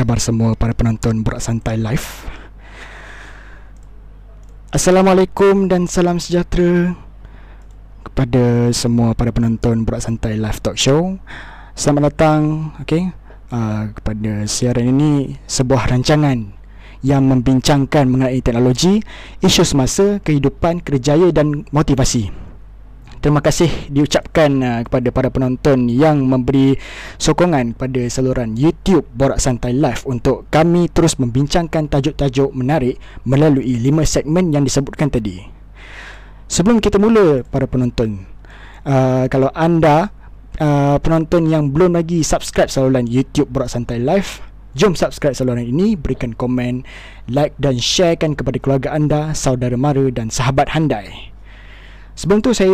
Khabar semua para penonton Borak Santai Live. Assalamualaikum dan salam sejahtera Kepada semua para penonton Borak Santai Live Talk Show. Selamat datang okay, uh, Kepada siaran ini Sebuah rancangan Yang membincangkan mengenai teknologi Isu semasa, kehidupan, kerjaya dan motivasi Terima kasih diucapkan uh, kepada para penonton yang memberi sokongan kepada saluran YouTube Borak Santai Live untuk kami terus membincangkan tajuk-tajuk menarik melalui lima segmen yang disebutkan tadi. Sebelum kita mula para penonton, uh, kalau anda uh, penonton yang belum lagi subscribe saluran YouTube Borak Santai Live, Jom subscribe saluran ini, berikan komen, like dan sharekan kepada keluarga anda, saudara mara dan sahabat handai. Sebelum tu saya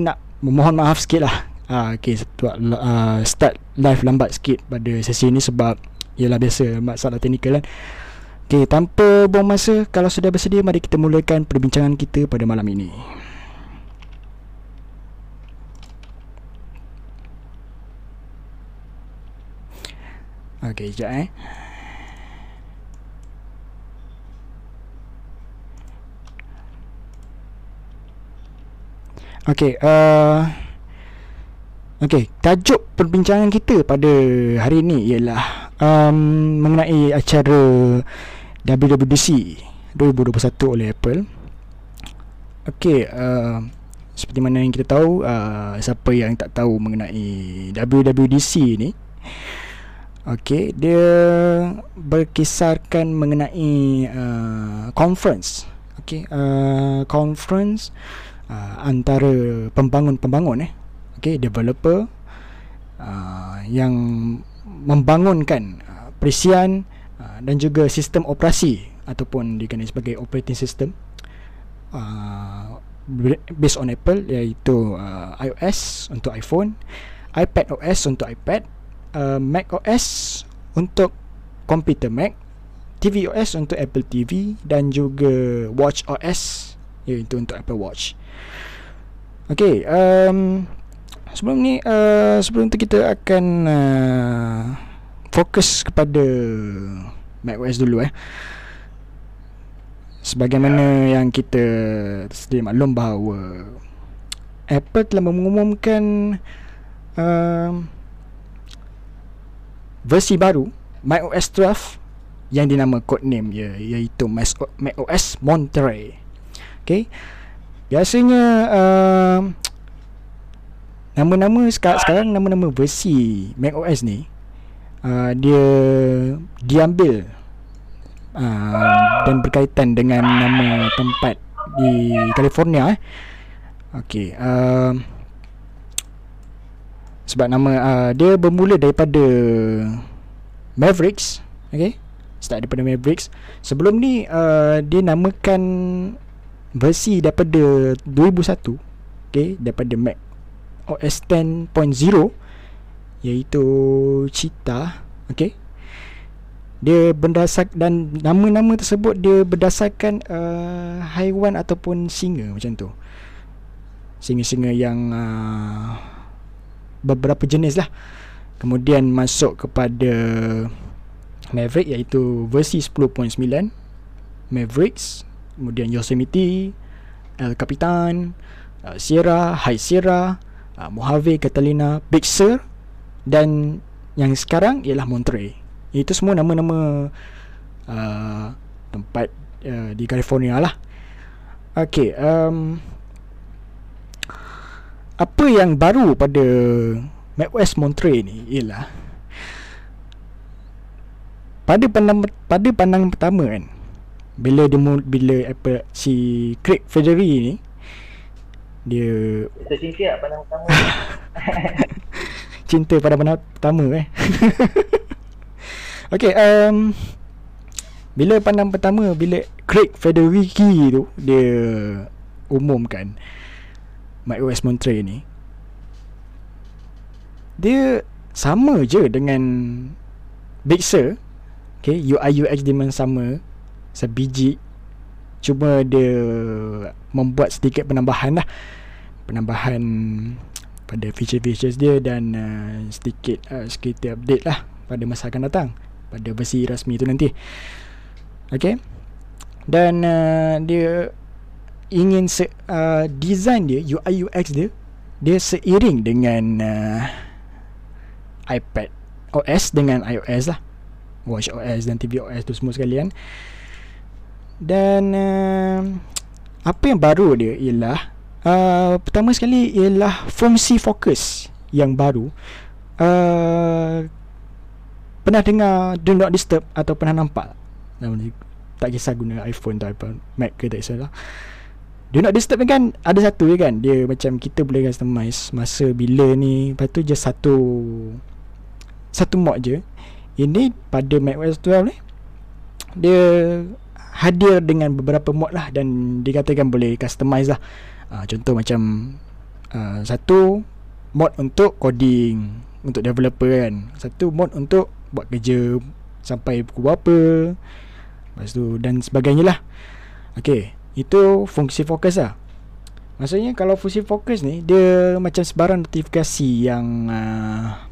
nak memohon maaf sikit lah. Uh, okay, uh, Start live lambat sikit pada sesi ni sebab Ialah biasa masalah teknikal kan. Okay, tanpa buang masa Kalau sudah bersedia Mari kita mulakan perbincangan kita pada malam ini. Okay, sekejap eh Okey, uh, okey, tajuk perbincangan kita pada hari ini ialah um, mengenai acara WWDC 2021 oleh Apple. Okey, uh, seperti mana yang kita tahu, uh, siapa yang tak tahu mengenai WWDC ni? Okey, dia berkisarkan mengenai uh, conference. Okey, uh, conference uh, antara pembangun-pembangun eh okey developer uh, yang membangunkan uh, perisian uh, dan juga sistem operasi ataupun dikenali sebagai operating system uh, based on Apple iaitu uh, iOS untuk iPhone, iPad OS untuk iPad, uh, Mac OS untuk komputer Mac, TV OS untuk Apple TV dan juga Watch OS iaitu untuk Apple Watch. Okay um, Sebelum ni uh, Sebelum tu kita akan uh, Fokus kepada macOS dulu eh. Sebagaimana yang kita Sedia maklum bahawa Apple telah mengumumkan uh, Versi baru macOS 12 Yang dinama codename ya, Iaitu macOS Monterey. Okay Biasanya uh, Nama-nama sekarang, sekarang Nama-nama versi macOS ni uh, Dia Diambil uh, Dan berkaitan dengan Nama tempat Di California eh. Okay uh, Sebab nama uh, Dia bermula daripada Mavericks Okay Start daripada Mavericks Sebelum ni uh, Dia namakan versi daripada 2001 okay, daripada Mac OS 10.0 iaitu Cheetah okay. dia berdasar dan nama-nama tersebut dia berdasarkan uh, haiwan ataupun singa macam tu singa-singa yang uh, beberapa jenis lah kemudian masuk kepada Maverick iaitu versi 10.9 Mavericks kemudian Yosemite, El Capitan, uh, Sierra, High Sierra, uh, Mojave, Catalina, Big Sur dan yang sekarang ialah Monterey. Itu semua nama-nama uh, tempat uh, di California lah. Okay, um, apa yang baru pada macOS Monterey ni ialah pada pandang pada pandang pertama kan bila dia bila apa si Craig Federer ni dia cinta pada pertama. Cinta pada pandang pertama eh. Okey um bila pandang pertama bila Craig Federighi tu dia umumkan macOS Monterey ni dia sama je dengan Big Sur. Okay, UI UX dia memang sama sebiji. Cuma dia membuat sedikit penambahan lah. Penambahan pada feature-features dia dan uh, sedikit uh, security update lah pada masa akan datang. Pada versi rasmi tu nanti. Okay? Dan uh, dia ingin se- uh, design dia UI UX dia dia seiring dengan uh, iPad OS dengan iOS lah. Watch OS dan TV OS tu semua sekalian dan uh, apa yang baru dia ialah uh, pertama sekali ialah fungsi fokus yang baru. Uh, pernah dengar do not disturb atau pernah nampak? Tak kisah guna iPhone atau iPhone Mac ke tak kisah lah Do not disturb kan Ada satu je kan Dia macam kita boleh customize Masa bila ni Lepas tu just satu Satu mod je. Ini pada macOS 12 ni Dia Hadir dengan beberapa mod lah Dan dikatakan boleh customize lah. Uh, Contoh macam uh, Satu Mod untuk coding Untuk developer kan. Satu mod untuk Buat kerja Sampai pukul berapa Lepas tu Dan sebagainya lah. Okay itu fungsi fokus lah. Maksudnya kalau fungsi fokus ni Dia macam sebarang notifikasi yang uh,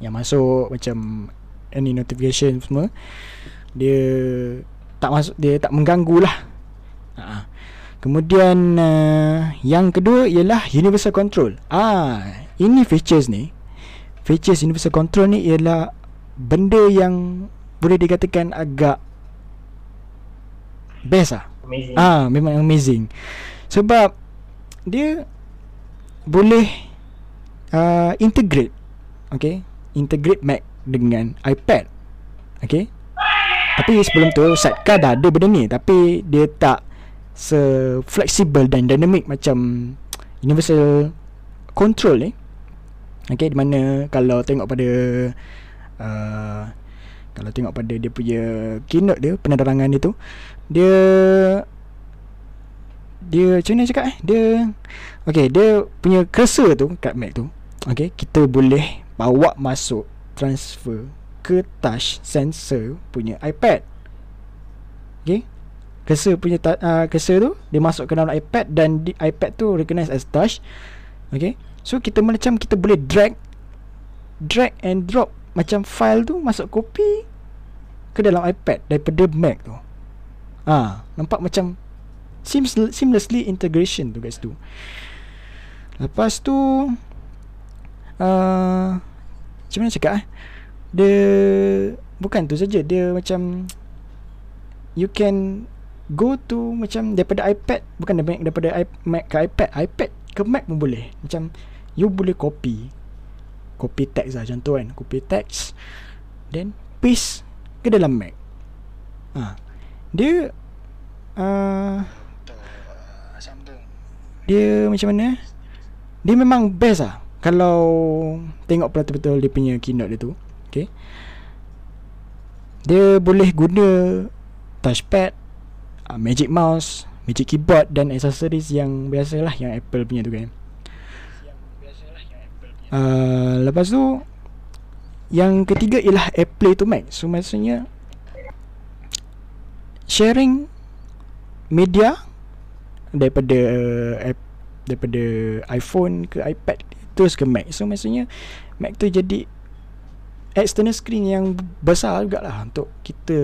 Yang masuk macam Any notification semua. Dia tak masuk Dia tak mengganggu lah uh, Kemudian uh, Yang kedua ialah Universal Control. Ah, Ini features ni Features Universal Control ni ialah Benda yang Boleh dikatakan agak Best lah. Amazing. Ah, memang amazing. Sebab dia boleh uh, integrate okay integrate Mac dengan iPad okay tapi sebelum tu sidecar dah ada benda ni. Tapi dia tak se flexible dan dynamic macam universal control ni okay di mana kalau tengok pada uh, kalau tengok pada dia punya keynote dia penerangan dia tu dia dia macam mana cakap eh? Dia okey dia punya cursor tu kat Mac tu okey kita boleh bawa masuk transfer ke touch sensor punya iPad. Okey cursor punya uh, cursor tu dia masuk ke dalam iPad dan di iPad tu recognize as touch. Okey so kita macam kita boleh drag drag and drop macam file tu masuk copy ke dalam iPad daripada Mac tu. Ah, ha, nampak macam seamlessly integration tu guys tu. Lepas tu uh, macam mana cakap eh? Dia bukan tu saja, dia macam you can go to macam daripada iPad bukan daripada, daripada Mac ke iPad, iPad ke Mac pun boleh. Macam you boleh copy copy text lah contoh kan, copy text then paste ke dalam Mac. Ha dia uh, dia macam mana dia memang best lah kalau tengok betul-betul dia punya keynote dia tu okay dia boleh guna touchpad uh, magic mouse magic keyboard dan accessories yang biasa lah yang Apple punya tu kan. Uh, lepas tu yang ketiga ialah AirPlay to Mac. So maksudnya sharing media daripada uh, app daripada iPhone ke iPad terus ke Mac. So maksudnya Mac tu jadi external screen yang besar juga lah untuk kita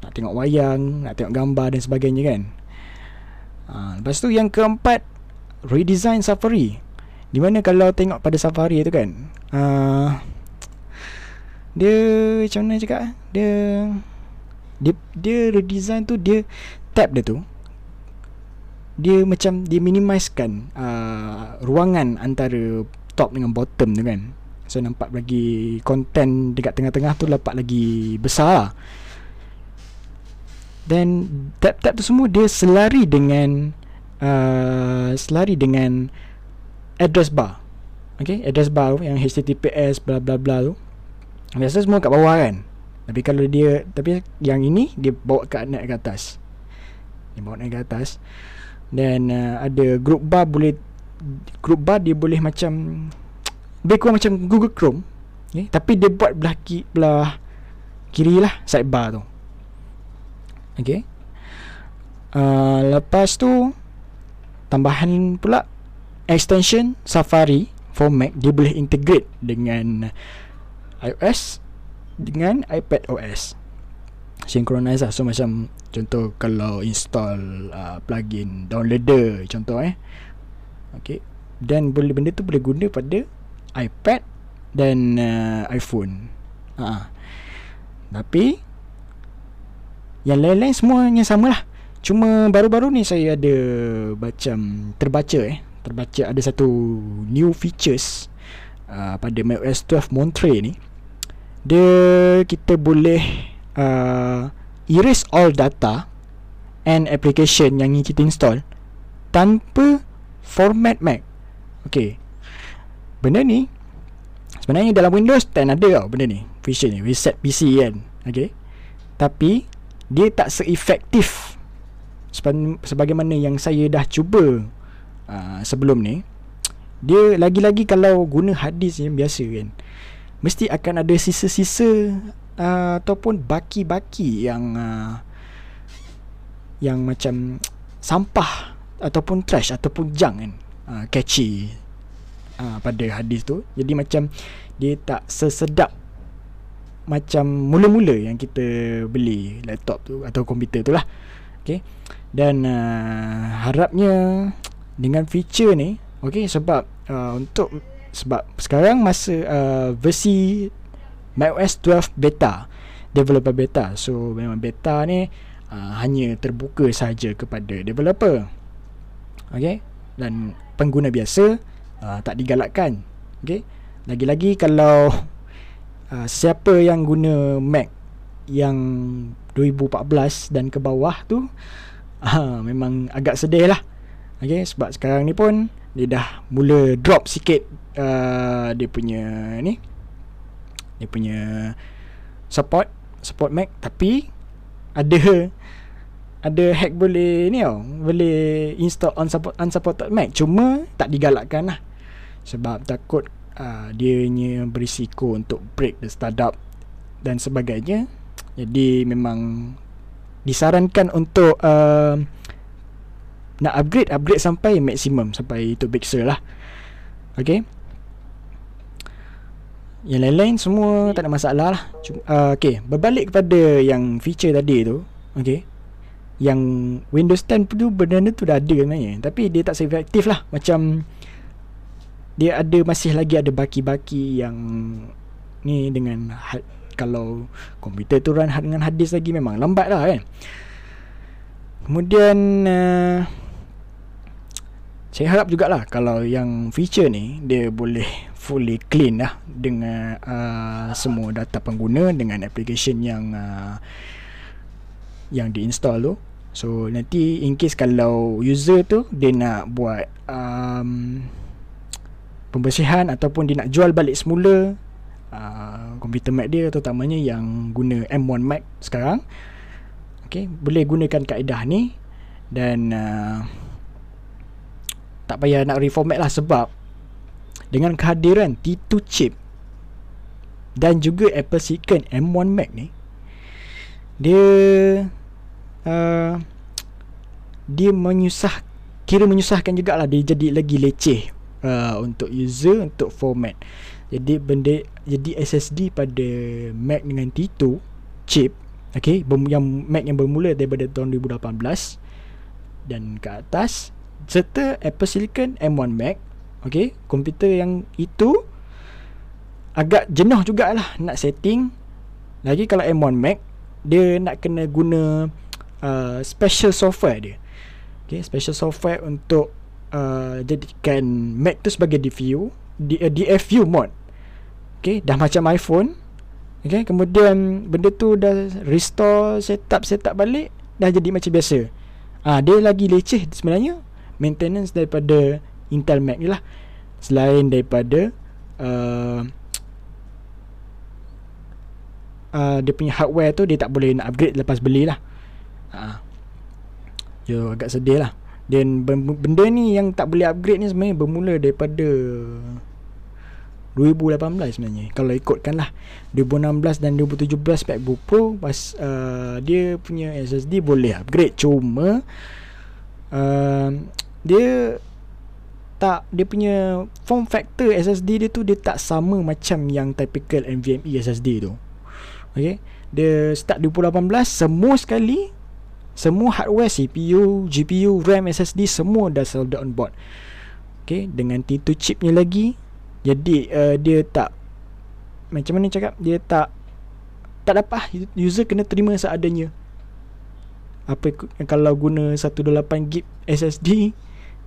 nak tengok wayang, nak tengok gambar dan sebagainya kan. Ha, lepas tu yang keempat redesign Safari. Di mana kalau tengok pada Safari tu kan, uh, dia macam mana cakap? Dia dia dia redesign tu dia tab dia tu dia macam dia minimizekan uh, ruangan antara top dengan bottom tu kan so nampak lagi content dekat tengah-tengah tu nampak lagi besar. Lah dan tab-tab tu semua dia selari dengan uh, selari dengan address bar. Okay address bar yang https bla bla bla tu. Biasa semua kat bawah kan? Tapi kalau dia Tapi yang ini Dia bawa ke naik ke atas. Dia bawa naik ke atas. Dan uh, ada group bar boleh Group bar dia boleh macam Lebih kurang macam Google Chrome. Okay? Tapi dia buat belah, ki, belah Kiri lah Sidebar tu. Okay uh, Lepas tu Tambahan pula Extension Safari For Mac. Dia boleh integrate dengan iOS dengan iPad OS synchronize lah. So macam contoh kalau install uh, plugin downloader contoh eh. Okay dan boleh benda tu boleh guna pada iPad dan uh, iPhone ha. tapi yang lain-lain semuanya sama lah cuma baru-baru ni saya ada macam terbaca eh terbaca ada satu new features uh, pada macOS 12 Monterey ni dia kita boleh uh, erase all data and application yang kita install tanpa format Mac. Okay. Benda ni sebenarnya dalam Windows 10 ada tau benda ni. Feature ni, reset PC kan. Okay. Tapi dia tak seefektif sebagaimana yang saya dah cuba uh, sebelum ni. Dia lagi-lagi kalau guna hard disk yang biasa kan. Mesti akan ada sisa-sisa uh, ataupun baki-baki yang uh, yang macam sampah ataupun trash ataupun junk kan uh, catchy uh, pada hadis tu. Jadi macam dia tak sesedap macam mula-mula yang kita beli laptop tu atau komputer tu lah. Okay. dan uh, harapnya dengan feature ni okay, sebab uh, untuk sebab sekarang masa uh, versi macOS 12 beta developer beta. So memang beta ni uh, hanya terbuka saja kepada developer. Okey. Dan pengguna biasa uh, tak digalakkan. Okey? Lagi-lagi kalau uh, siapa yang guna Mac yang 2014 dan ke bawah tu uh, memang agak sedih lah. Okey? Sebab sekarang ni pun dia dah mula drop sikit uh, dia punya ni. Dia punya support support Mac. Tapi ada ada hack boleh ni tau. Boleh install unsupport, unsupported Mac. Cuma tak digalakkan lah sebab takut uh, dia nya berisiko untuk break the startup dan sebagainya. Jadi memang disarankan untuk uh, nak upgrade upgrade sampai maksimum sampai 2 pixel lah. Okay yang lain-lain semua tak ada masalah lah. Uh, Okay Berbalik kepada yang feature tadi tu Okay Yang Windows 10 tu benda tu dah ada sebenarnya Tapi dia tak se-efektif lah. Macam Dia ada masih lagi ada baki-baki yang Ni dengan had, Kalau komputer tu run dengan hadis lagi memang lambat lah kan Kemudian uh, Saya harap jugalah Kalau yang feature ni Dia boleh fully clean lah dengan uh, semua data pengguna dengan application yang uh, yang diinstall tu. So nanti in case kalau user tu dia nak buat um, pembersihan ataupun dia nak jual balik semula uh, komputer Mac dia terutamanya yang guna M1 Mac sekarang. Okay, boleh gunakan kaedah ni dan uh, tak payah nak reformat lah sebab dengan kehadiran T2 chip dan juga Apple Silicon M1 Mac ni dia uh, dia menyusah kira menyusahkan jugalah dia jadi lagi leceh uh, untuk user untuk format. Jadi benda jadi SSD pada Mac dengan T2 chip okey yang Mac yang bermula daripada tahun 2018 dan ke atas serta Apple Silicon M1 Mac Okay Komputer yang itu Agak jenuh jugalah Nak setting. Lagi kalau M1 Mac Dia nak kena guna uh, Special software dia. Okay Special software untuk uh, Jadikan Mac tu sebagai DFU D, uh, DFU mode Okay Dah macam iPhone. Okay Kemudian Benda tu dah Restore Setup Setup balik Dah jadi macam biasa. Ah, Dia lagi leceh sebenarnya Maintenance daripada Intel Mac ni lah. Selain daripada uh, uh, Dia punya hardware tu Dia tak boleh nak upgrade lepas beli lah. Uh. Yo, agak sedih lah Dan benda ni yang tak boleh upgrade ni sebenarnya Bermula daripada 2018 sebenarnya. Kalau ikutkan lah 2016 dan 2017 MacBook Pro pas, uh, Dia punya SSD boleh upgrade. Cuma uh, Dia tak dia punya form factor SSD dia tu dia tak sama macam yang typical NVMe SSD tu. Okay? Dia start 2018 Semua sekali Semua hardware CPU GPU RAM SSD Semua dah soldered on board. Okay Dengan T2 chipnya lagi Jadi uh, Dia tak Macam mana cakap? Dia tak Tak dapat. User kena terima seadanya. Apa Kalau guna 128GB SSD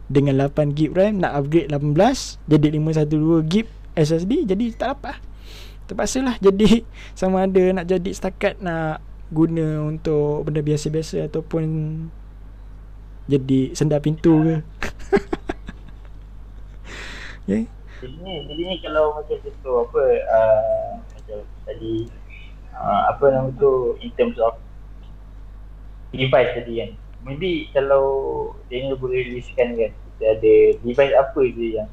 Dengan 8GB RAM Nak upgrade 18 Jadi 512GB SSD Jadi tak dapat. Terpaksa lah jadi Sama ada nak jadi setakat Nak guna untuk Benda biasa-biasa Ataupun Jadi sendar pintu ke okay. Jadi ni, jadi ni kalau macam tu apa uh, macam tadi uh, apa nama tu in terms of device tadi kan. Maybe kalau dia ni boleh releasekan kan kita ada device apa je yang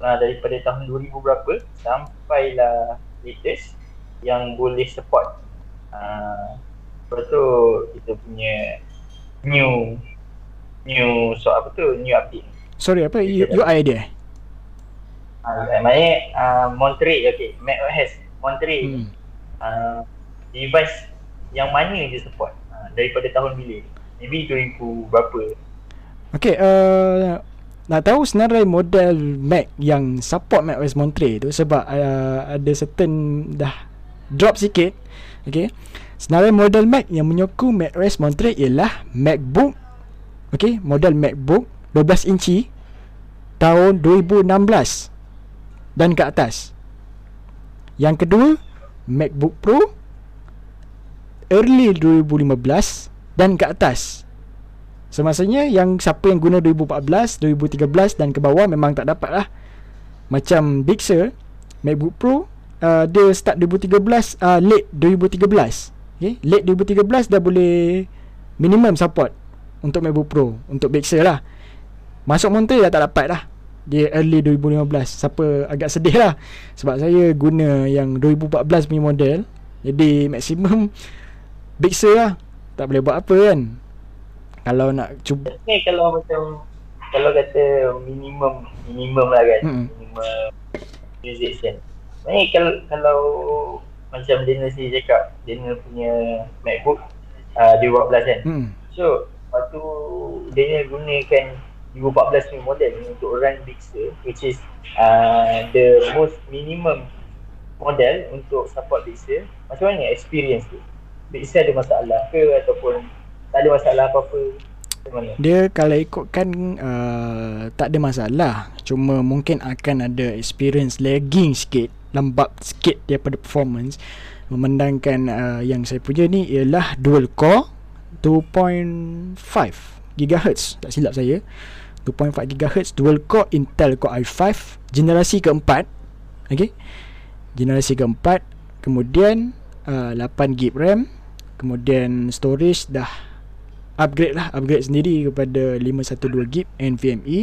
uh, daripada tahun 2000 berapa sampailah latest yang boleh support uh, lepas tu kita punya new new so apa tu new update. Sorry apa? UI dia Uh, maknanya uh, Monterey okay. Mac OS Monterey. Hmm. uh, device yang mana je support? Uh, daripada tahun bila? Maybe 2000 berapa? Okay uh, nak tahu senarai model Mac yang support Mac OS Monterey tu sebab uh, ada certain dah drop sikit okay senarai model Mac yang menyokong Mac OS Monterey ialah MacBook okay model MacBook 12 inci tahun 2016 dan ke atas. Yang kedua, MacBook Pro early 2015 dan ke atas. Semasanya yang siapa yang guna 2014, 2013 dan ke bawah memang tak dapat lah. Macam Big Sur, MacBook Pro uh, dia start 2013 uh, late 2013. Okay? Late 2013 dah boleh minimum support untuk MacBook Pro untuk Big Sur lah. Masuk montir dah tak dapat lah dia early 2015 siapa agak sedih lah sebab saya guna yang 2014 punya model jadi maksimum big sale lah tak boleh buat apa kan kalau nak cuba ni kalau macam kalau kata minimum minimum lah kan hmm. minimum kan ni kalau kalau macam Daniel sendiri cakap Daniel punya MacBook uh, 2014 kan? Hmm. so waktu Daniel gunakan 2014 ni model ni untuk run Bixer which is uh, the most minimum model untuk support Bixer macam mana experience tu? Bixer ada masalah ke ataupun tak ada masalah apa-apa? Dia kalau ikutkan uh, tak ada masalah. Cuma mungkin akan ada experience lagging sikit lambat sikit daripada performance memandangkan uh, yang saya punya ni ialah dual core 2.5 GHz tak silap saya. 2.4 GHz dual core Intel Core i5 generasi keempat. Okey. Generasi keempat kemudian uh, 8 GB RAM kemudian storage dah upgrade lah upgrade sendiri kepada 512 GB NVMe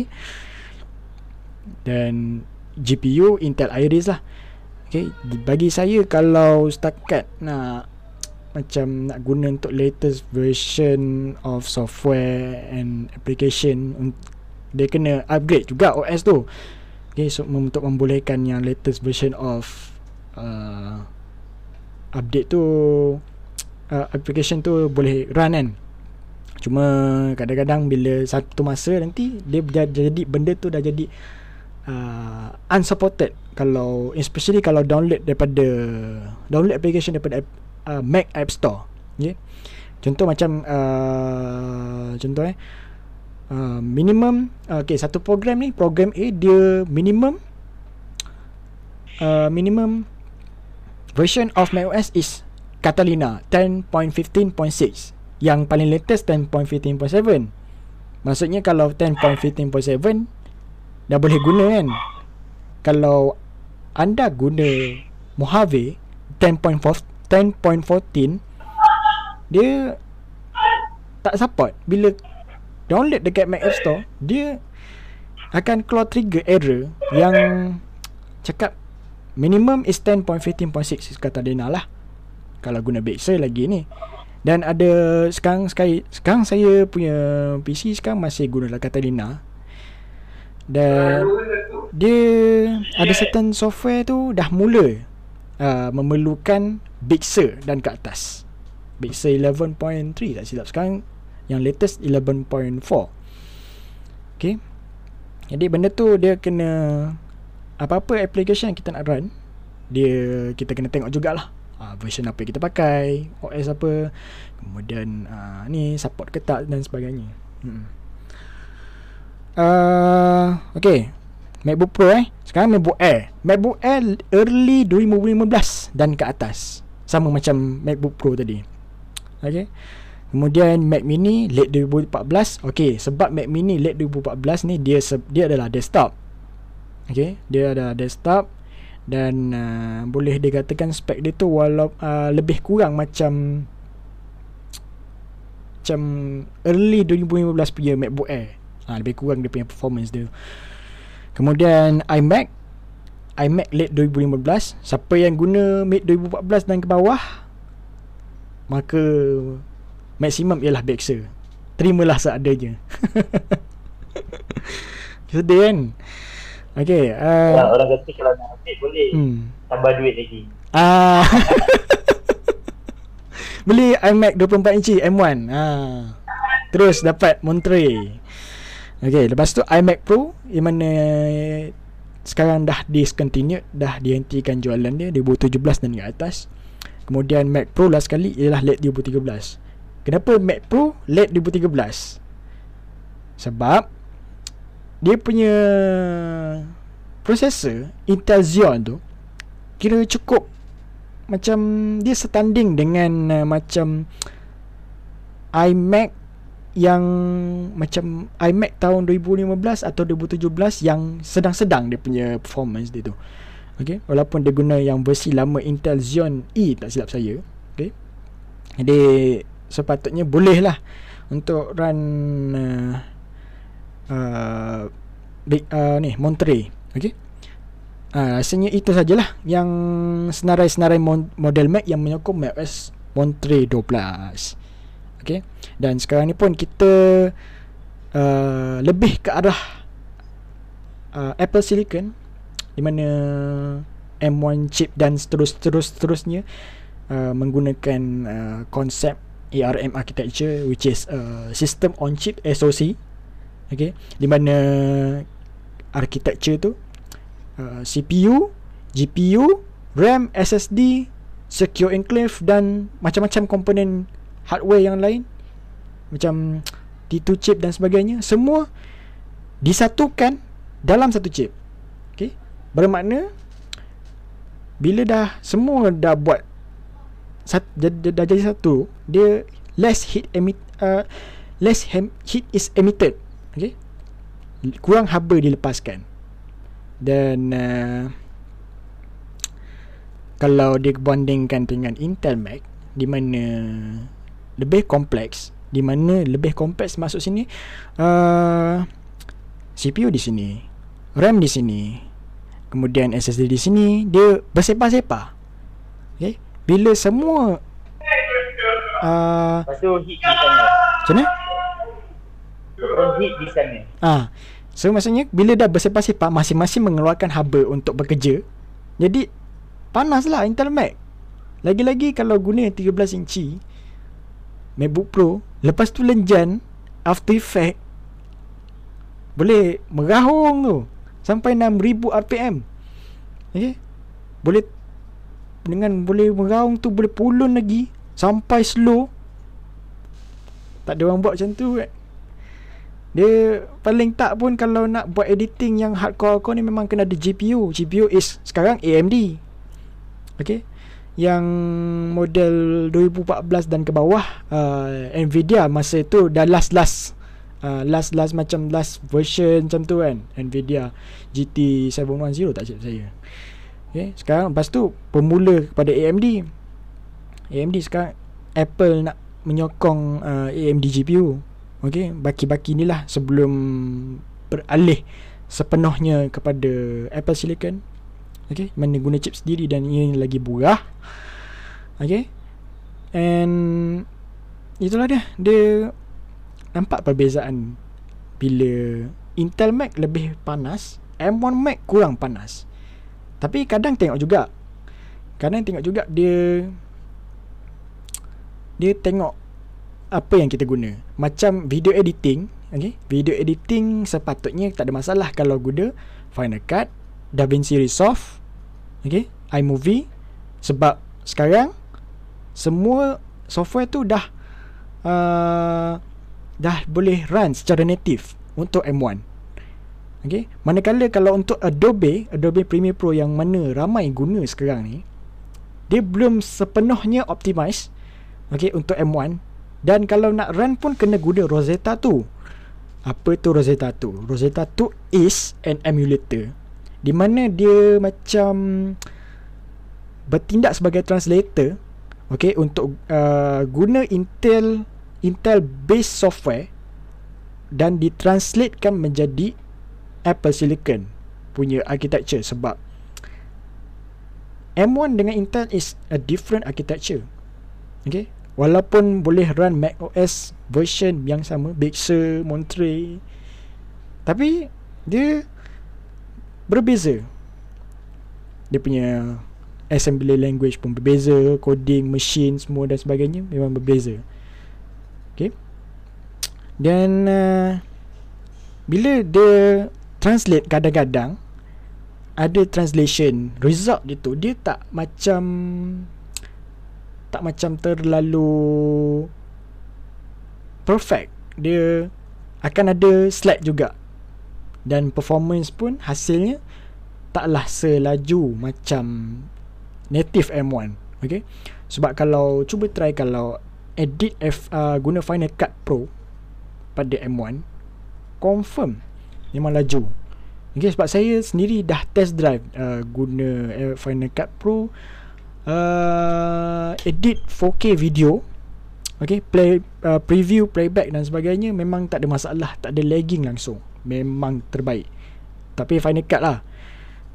dan GPU Intel Iris lah okey bagi saya kalau setakat nak macam nak guna untuk latest version of software and application dia kena upgrade juga OS tu. Okay, so untuk membolehkan yang latest version of uh, update tu uh, application tu boleh run kan. Cuma kadang-kadang bila satu masa nanti dia jadi benda tu dah jadi uh, unsupported kalau especially kalau download daripada download application daripada uh, Mac App Store okay. contoh macam uh, contoh eh uh, minimum uh, okay satu program ni program A dia minimum uh, minimum version of macOS is Catalina 10.15.6 yang paling latest 10.15.7 maksudnya kalau 10.15.7 dah boleh guna kan? Kalau anda guna Mojave 10.14 10.14 dia tak support. Bila download dekat Mac App Store dia akan keluar trigger error yang cakap minimum is 10.15.6 kata Dena lah. Kalau guna Big Sur lagi ni. Dan ada sekarang sekali sekarang saya punya PC sekarang masih guna lah kata Dena dan dia ada certain software tu dah mula uh, memerlukan Big Sur dan ke atas. Big Sur 11.3 tak silap sekarang yang latest 11.4. Okay. Jadi benda tu dia kena apa-apa application yang kita nak run dia kita kena tengok jugalah uh, version apa yang kita pakai, OS apa, kemudian uh, ni support ke tak dan sebagainya. Hmm. Uh, okay. MacBook Pro eh. Sekarang MacBook Air. MacBook Air early 2015 Dan ke atas. Sama macam MacBook Pro tadi. Okay. Kemudian Mac Mini late 2014 Okay sebab Mac Mini late 2014 ni Dia dia adalah desktop. Okay Dia adalah desktop Dan uh, Boleh dikatakan spek dia tu Walau uh, Lebih kurang macam Macam Early 2015 punya MacBook Air ha, Lebih kurang dia punya performance dia. Kemudian iMac. iMac late 2015 Siapa yang guna Mate 2014 dan ke bawah Maka Maksimum ialah Baxter Terimalah seadanya. Sedih kan? Okay uh, ya, Orang kata kalau nak update boleh hmm. Tambah duit lagi. Ah, Beli iMac 24 inci M1 ah. Terus dapat Monterey Okay, lepas tu iMac Pro yang mana sekarang dah discontinued, dah dihentikan jualan dia 2017 dan ke atas. Kemudian Mac Pro last sekali ialah late 2013. Kenapa Mac Pro late 2013? Sebab dia punya processor Intel Xeon tu kira cukup macam dia setanding dengan uh, macam iMac yang macam iMac tahun 2015 atau 2017 yang sedang-sedang dia punya performance dia tu. Okay. Walaupun dia guna yang versi lama Intel Xeon E tak silap saya. Okay. Jadi sepatutnya boleh lah untuk run uh, uh, uh, ni Monterey. Okay. Uh, rasanya itu sajalah yang senarai-senarai model Mac yang menyokong macOS Monterey 12. Okay Dan sekarang ni pun kita uh, Lebih ke arah uh, Apple Silicon Di mana M1 chip dan seterus-terus-terusnya uh, Menggunakan uh, konsep ARM architecture Which is uh, System on Chip SoC Okay Di mana Architecture tu uh, CPU GPU RAM SSD Secure Enclave Dan macam-macam komponen hardware yang lain macam T2 chip dan sebagainya semua disatukan dalam satu chip. Okey? Bermakna bila dah semua dah buat sat, dah, dah, jadi satu dia less heat emit uh, less hem, heat is emitted. Okey? Kurang haba dilepaskan. Dan uh, kalau dibandingkan dengan Intel Mac di mana lebih kompleks. Di mana lebih kompleks masuk sini uh, CPU di sini RAM di sini kemudian SSD di sini dia bersepah-sepah okay? bila semua uh, Lepas heat di sana. Macam mana? heat di sana. Ah, So maksudnya bila dah bersepah-sepah masing-masing mengeluarkan haba untuk bekerja. Jadi panaslah Intel Mac. Lagi-lagi kalau guna 13 inci MacBook Pro. Lepas tu lenjan After Effect Boleh merahung tu. Sampai 6000 RPM Okay Boleh Dengan boleh merahung tu Boleh pulun lagi. Sampai slow. Tak ada orang buat macam tu kan? Dia paling tak pun kalau nak buat editing yang hardcore kau ni memang kena ada GPU. GPU is sekarang AMD. Okay yang model 2014 dan ke bawah uh, Nvidia masa itu dah last last uh, last last macam last version macam tu kan Nvidia GT 710 tak silap saya okay. sekarang lepas tu pemula kepada AMD AMD sekarang Apple nak menyokong uh, AMD GPU okay. baki-baki ni lah sebelum beralih sepenuhnya kepada Apple Silicon Okay Mana guna chip sendiri Dan ini lagi murah Okay And Itulah dia Dia Nampak perbezaan Bila Intel Mac lebih panas M1 Mac kurang panas Tapi kadang tengok juga Kadang tengok juga dia dia tengok apa yang kita guna. Macam video editing, okay? Video editing sepatutnya tak ada masalah kalau guna Final Cut, DaVinci Resolve, okay? iMovie sebab sekarang semua software tu dah uh, dah boleh run secara native untuk M1. Okay. Manakala kalau untuk Adobe, Adobe Premiere Pro yang mana ramai guna sekarang ni, dia belum sepenuhnya optimize okay, untuk M1 dan kalau nak run pun kena guna Rosetta 2. Apa tu Rosetta 2? Rosetta 2 is an emulator di mana dia macam bertindak sebagai translator okay, untuk uh, guna Intel Intel based software dan ditranslatekan menjadi Apple Silicon punya architecture sebab M1 dengan Intel is a different architecture. Okay. Walaupun boleh run Mac OS version yang sama, Big Sur, Monterey. Tapi dia berbeza. Dia punya assembly language pun berbeza, coding, machine semua dan sebagainya memang berbeza. Okay. Dan uh, bila dia translate kadang-kadang ada translation result dia tu dia tak macam tak macam terlalu perfect dia akan ada slack juga dan performance pun hasilnya taklah selaju macam native M1 okay? Sebab kalau cuba try kalau edit F uh, guna Final Cut Pro pada M1 confirm memang laju. Okay, sebab saya sendiri dah test drive uh, guna uh, Final Cut Pro uh, edit 4K video okay, play uh, preview playback dan sebagainya memang tak ada masalah tak ada lagging langsung memang terbaik. Tapi Final Cut lah.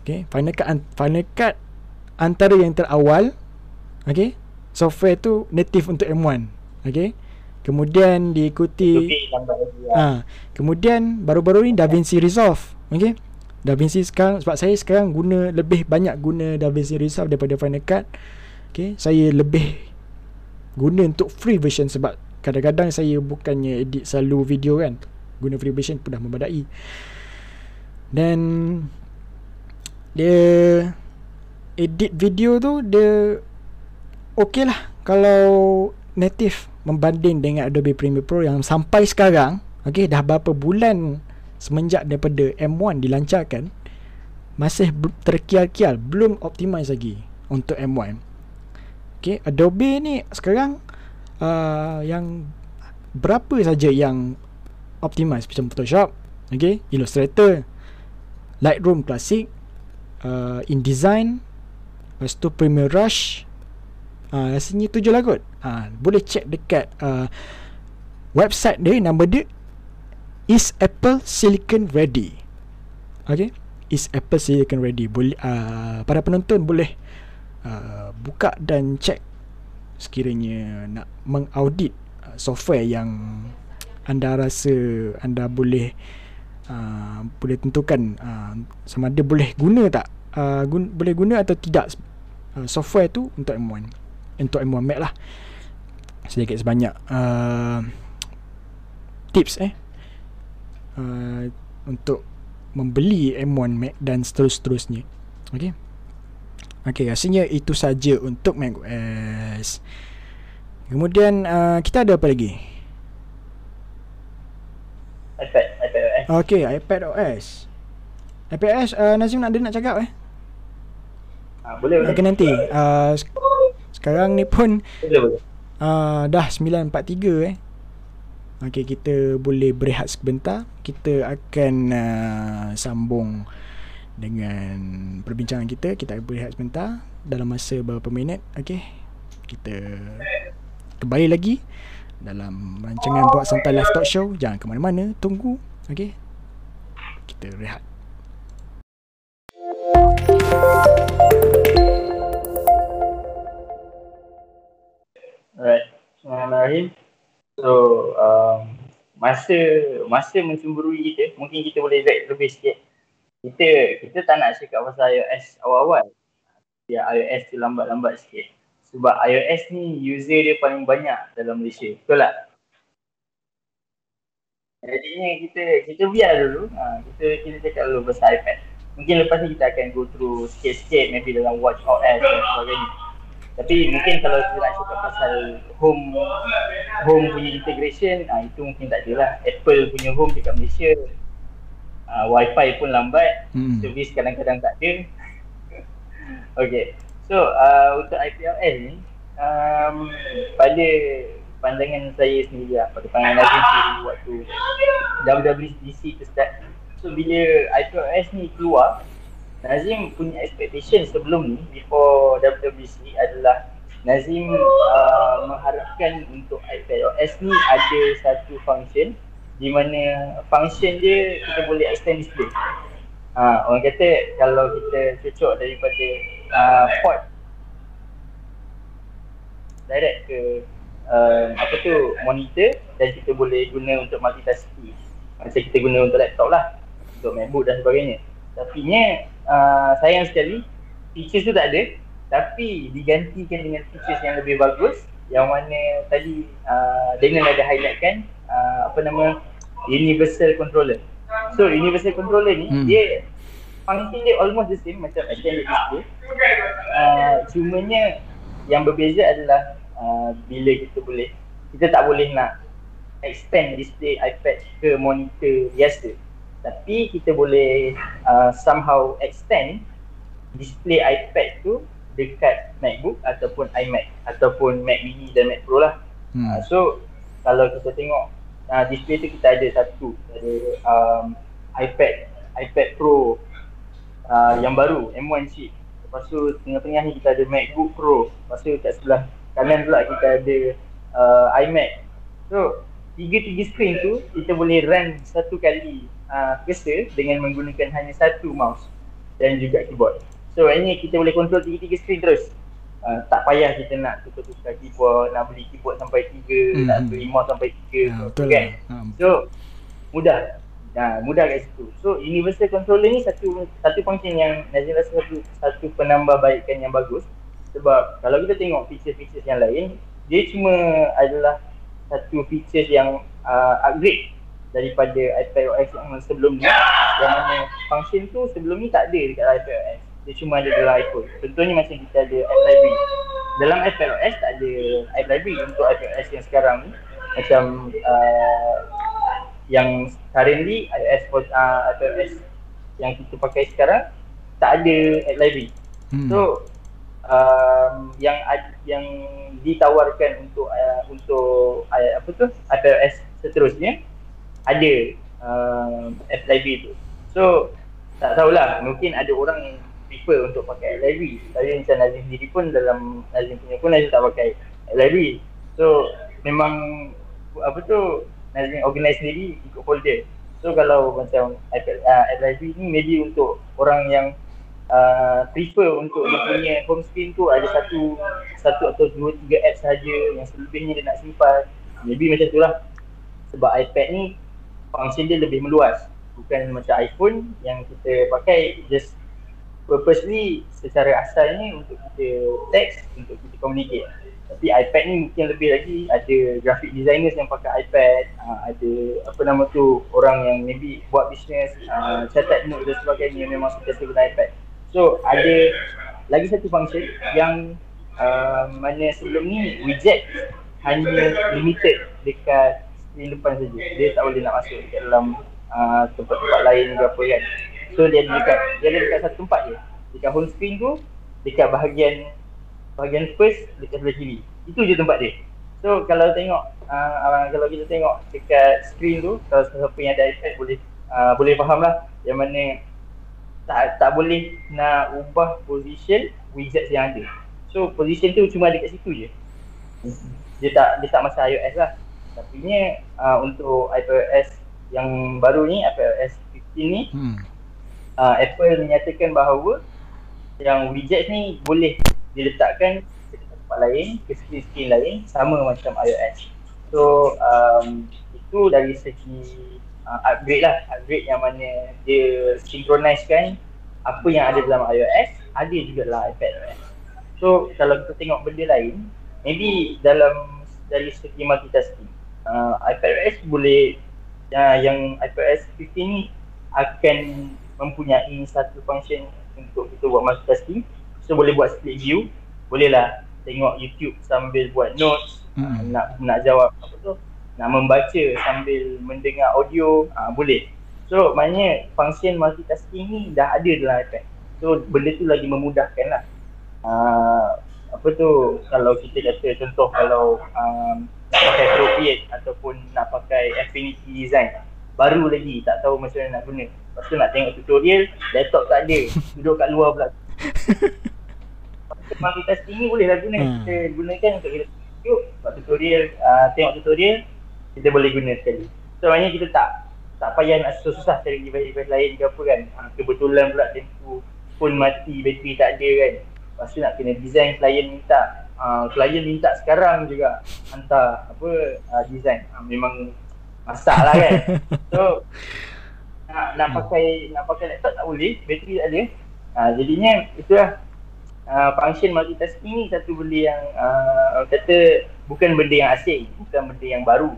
Okay, Final Cut Final Cut antara yang terawal okay, software tu native untuk M1 okay, Kemudian diikuti ha, Kemudian baru-baru ni DaVinci Resolve okay? DaVinci sekarang Sebab saya sekarang guna Lebih banyak guna DaVinci Resolve Daripada Final Cut okay? Saya lebih Guna untuk free version Sebab kadang-kadang saya bukannya Edit selalu video kan Guna version pun dah membadai Dan Dia Edit video tu Dia Okay lah Kalau Native membanding dengan Adobe Premiere Pro yang sampai sekarang okey dah berapa bulan semenjak daripada M1 dilancarkan masih terkial-kial belum optimize lagi untuk M1 okey Adobe ni sekarang uh, yang berapa saja yang optimize macam Photoshop okey Illustrator Lightroom Classic uh, InDesign lepas tu Premiere Rush uh, rasanya tujuh lah kot. Uh, boleh check dekat uh, website dia nama dia is apple silicon ready. Okay is apple silicon ready. Boleh uh, para penonton boleh uh, buka dan check sekiranya nak mengaudit uh, software yang anda rasa anda boleh uh, boleh tentukan uh, sama ada boleh guna tak? Uh, gun- boleh guna atau tidak uh, software tu untuk M1 untuk M1 Mac lah. Sedikit sebanyak uh, tips eh. Uh, untuk membeli M1 Mac dan seterus-terusnya okey? Okey rasanya itu saja untuk Mac OS kemudian uh, kita ada apa lagi iPad iPad OS okey iPad OS iPad OS uh, Nazim nak ada nak cakap eh ha, boleh boleh okay, nanti uh, sekarang ni pun uh, dah 9.43 eh. Okey kita boleh berehat sebentar. Kita akan uh, sambung dengan perbincangan kita. Kita akan berehat sebentar dalam masa beberapa minit. Okey. Kita kembali lagi dalam rancangan buat santai live talk show. Jangan ke mana-mana, tunggu. Okey. Kita rehat. Alright. Bismillahirrahmanirrahim. So, um, masa masa mencemburui kita, mungkin kita boleh back lebih sikit. Kita kita tak nak cakap pasal iOS awal-awal. Ya iOS tu lambat-lambat sikit. Sebab iOS ni user dia paling banyak dalam Malaysia. Betul tak? Jadinya kita kita biar dulu. Ha, kita kita cakap dulu pasal iPad. Mungkin lepas ni kita akan go through sikit-sikit maybe dalam watch OS dan sebagainya. Tapi mungkin kalau kita nak cakap pasal home home punya integration, ha, itu mungkin tak lah. Apple punya home dekat Malaysia. Uh, wifi pun lambat, hmm. servis kadang-kadang tak ada. okay, so uh, untuk IPLS ni, um, pada pandangan saya sendiri lah pada pandangan Nazim sendiri waktu WWDC tu start. So bila IPOS ni keluar Nazim punya expectation sebelum ni before WWDC adalah Nazim uh, mengharapkan untuk iPadOS ni ada satu function di mana function dia kita boleh extend display. Uh, orang kata kalau kita cocok daripada uh, port. Direct ke uh, apa tu monitor dan kita boleh guna untuk multitasking macam kita guna untuk laptop lah untuk macbook dan sebagainya. Tapi nya uh, sayang sekali features tu tak ada. Tapi digantikan dengan features yang lebih bagus yang mana tadi uh, Daniel ada highlightkan uh, apa nama universal controller. So universal controller ni hmm. dia function dia almost the same macam extended display uh, cumanya yang berbeza adalah uh, bila kita boleh kita tak boleh nak extend display iPad ke monitor biasa. Tapi kita boleh uh, somehow extend display iPad tu dekat MacBook ataupun iMac ataupun Mac Mini dan Mac Pro lah. Hmm. uh, so kalau kita tengok uh, display tu kita ada satu. Ada um, iPad iPad Pro uh, yang baru M1 chip. Lepas tu tengah-tengah ni kita ada MacBook Pro. Lepas tu kat sebelah kanan pula kita ada uh, iMac. So tiga-tiga screen tu kita boleh run satu kali uh, cursor dengan menggunakan hanya satu mouse dan juga keyboard. So ini kita boleh control tiga-tiga screen terus. Uh, tak payah kita nak tukar-tukar keyboard nak beli keyboard sampai tiga hmm. nak beli mouse sampai tiga ya, betul. kan? Ha. so mudah Nah, mudah kat situ. So universal controller ni satu satu function yang Nazim rasa satu satu penambahbaikan yang bagus. Sebab kalau kita tengok feature-feature yang lain dia cuma adalah satu feature yang uh, upgrade daripada iPadOS yang sebelum ni yang mana function tu sebelum ni tak ada dekat iPadOS dia cuma ada dalam iPhone. Contohnya macam kita ada app library. Dalam iPadOS tak ada app library untuk iPadOS yang sekarang ni. Macam uh, yang currently iOS uh, iPadOS yang kita pakai sekarang tak ada app library hmm. so um, yang yang ditawarkan untuk uh, untuk uh, apa tu iOS seterusnya ada uh, app library tu. So tak tahulah mungkin ada orang yang prefer untuk pakai app library. Tapi macam Nazim sendiri pun dalam Nazim punya pun Nazim tak pakai app library. So memang apa tu Nazim organize sendiri ikut folder. So kalau macam app, uh, library ni maybe untuk orang yang uh, prefer untuk dia punya home screen tu ada satu satu atau dua tiga app saja yang selebihnya dia nak simpan. Maybe macam tu lah. Sebab iPad ni function dia lebih meluas. Bukan macam iPhone yang kita pakai just purposely secara asalnya untuk kita text untuk kita communicate tapi iPad ni mungkin lebih lagi ada graphic designers yang pakai iPad uh, ada apa nama tu orang yang maybe buat business uh, catat note dan sebagainya memang suka guna iPad So ada lagi satu function yang uh, mana sebelum ni widget hanya limited dekat screen depan saja. Dia tak boleh nak masuk dekat dalam uh, tempat-tempat lain ke apa kan. So dia ada dekat dia ada dekat satu tempat je. Dekat home screen tu dekat bahagian bahagian first dekat sebelah kiri. Itu je tempat dia. So kalau tengok uh, kalau kita tengok dekat screen tu kalau siapa yang ada iPad boleh uh, boleh faham lah yang mana tak tak boleh nak ubah position widget yang ada. So position tu cuma ada kat situ je. Dia tak dia tak masa iOS lah. Tapi ni uh, untuk iOS yang baru ni iOS 15 ni hmm. uh, Apple menyatakan bahawa yang widget ni boleh diletakkan ke tempat lain, ke screen-screen lain sama macam iOS. So um, itu dari segi uh, upgrade lah upgrade yang mana dia synchronize kan apa yang ada dalam iOS ada juga lah iPad OS. So kalau kita tengok benda lain, maybe dalam dari segi multitasking, uh, iPad OS boleh uh, yang iPad OS 15 ni akan mempunyai satu function untuk kita buat multitasking. So boleh buat split view, bolehlah tengok YouTube sambil buat notes, hmm. nak nak jawab apa tu, nak membaca sambil mendengar audio, uh, boleh. So maknanya function multitasking ni dah ada dalam iPad. So benda tu lagi memudahkan lah. Uh, apa tu kalau kita kata contoh kalau um, nak pakai appropriate ataupun nak pakai Affinity Design baru lagi tak tahu macam mana nak guna. Lepas tu nak tengok tutorial, laptop tak ada, duduk kat luar pula. Multitasking ni boleh lah guna. Hmm. Kita gunakan untuk kita tengok buat tutorial, uh, tengok tutorial, kita boleh guna sekali. So maknanya kita tak tak payah nak susah-susah cari device-device lain ke apa kan ha, kebetulan pula tempoh phone mati bateri tak ada kan lepas tu nak kena design klien minta uh, klien minta sekarang juga hantar apa uh, design uh, memang masak lah kan so nak, nak pakai nak pakai laptop tak boleh bateri tak ada uh, jadinya itulah uh, function multitasking ni satu benda yang uh, kata bukan benda yang asing bukan benda yang baru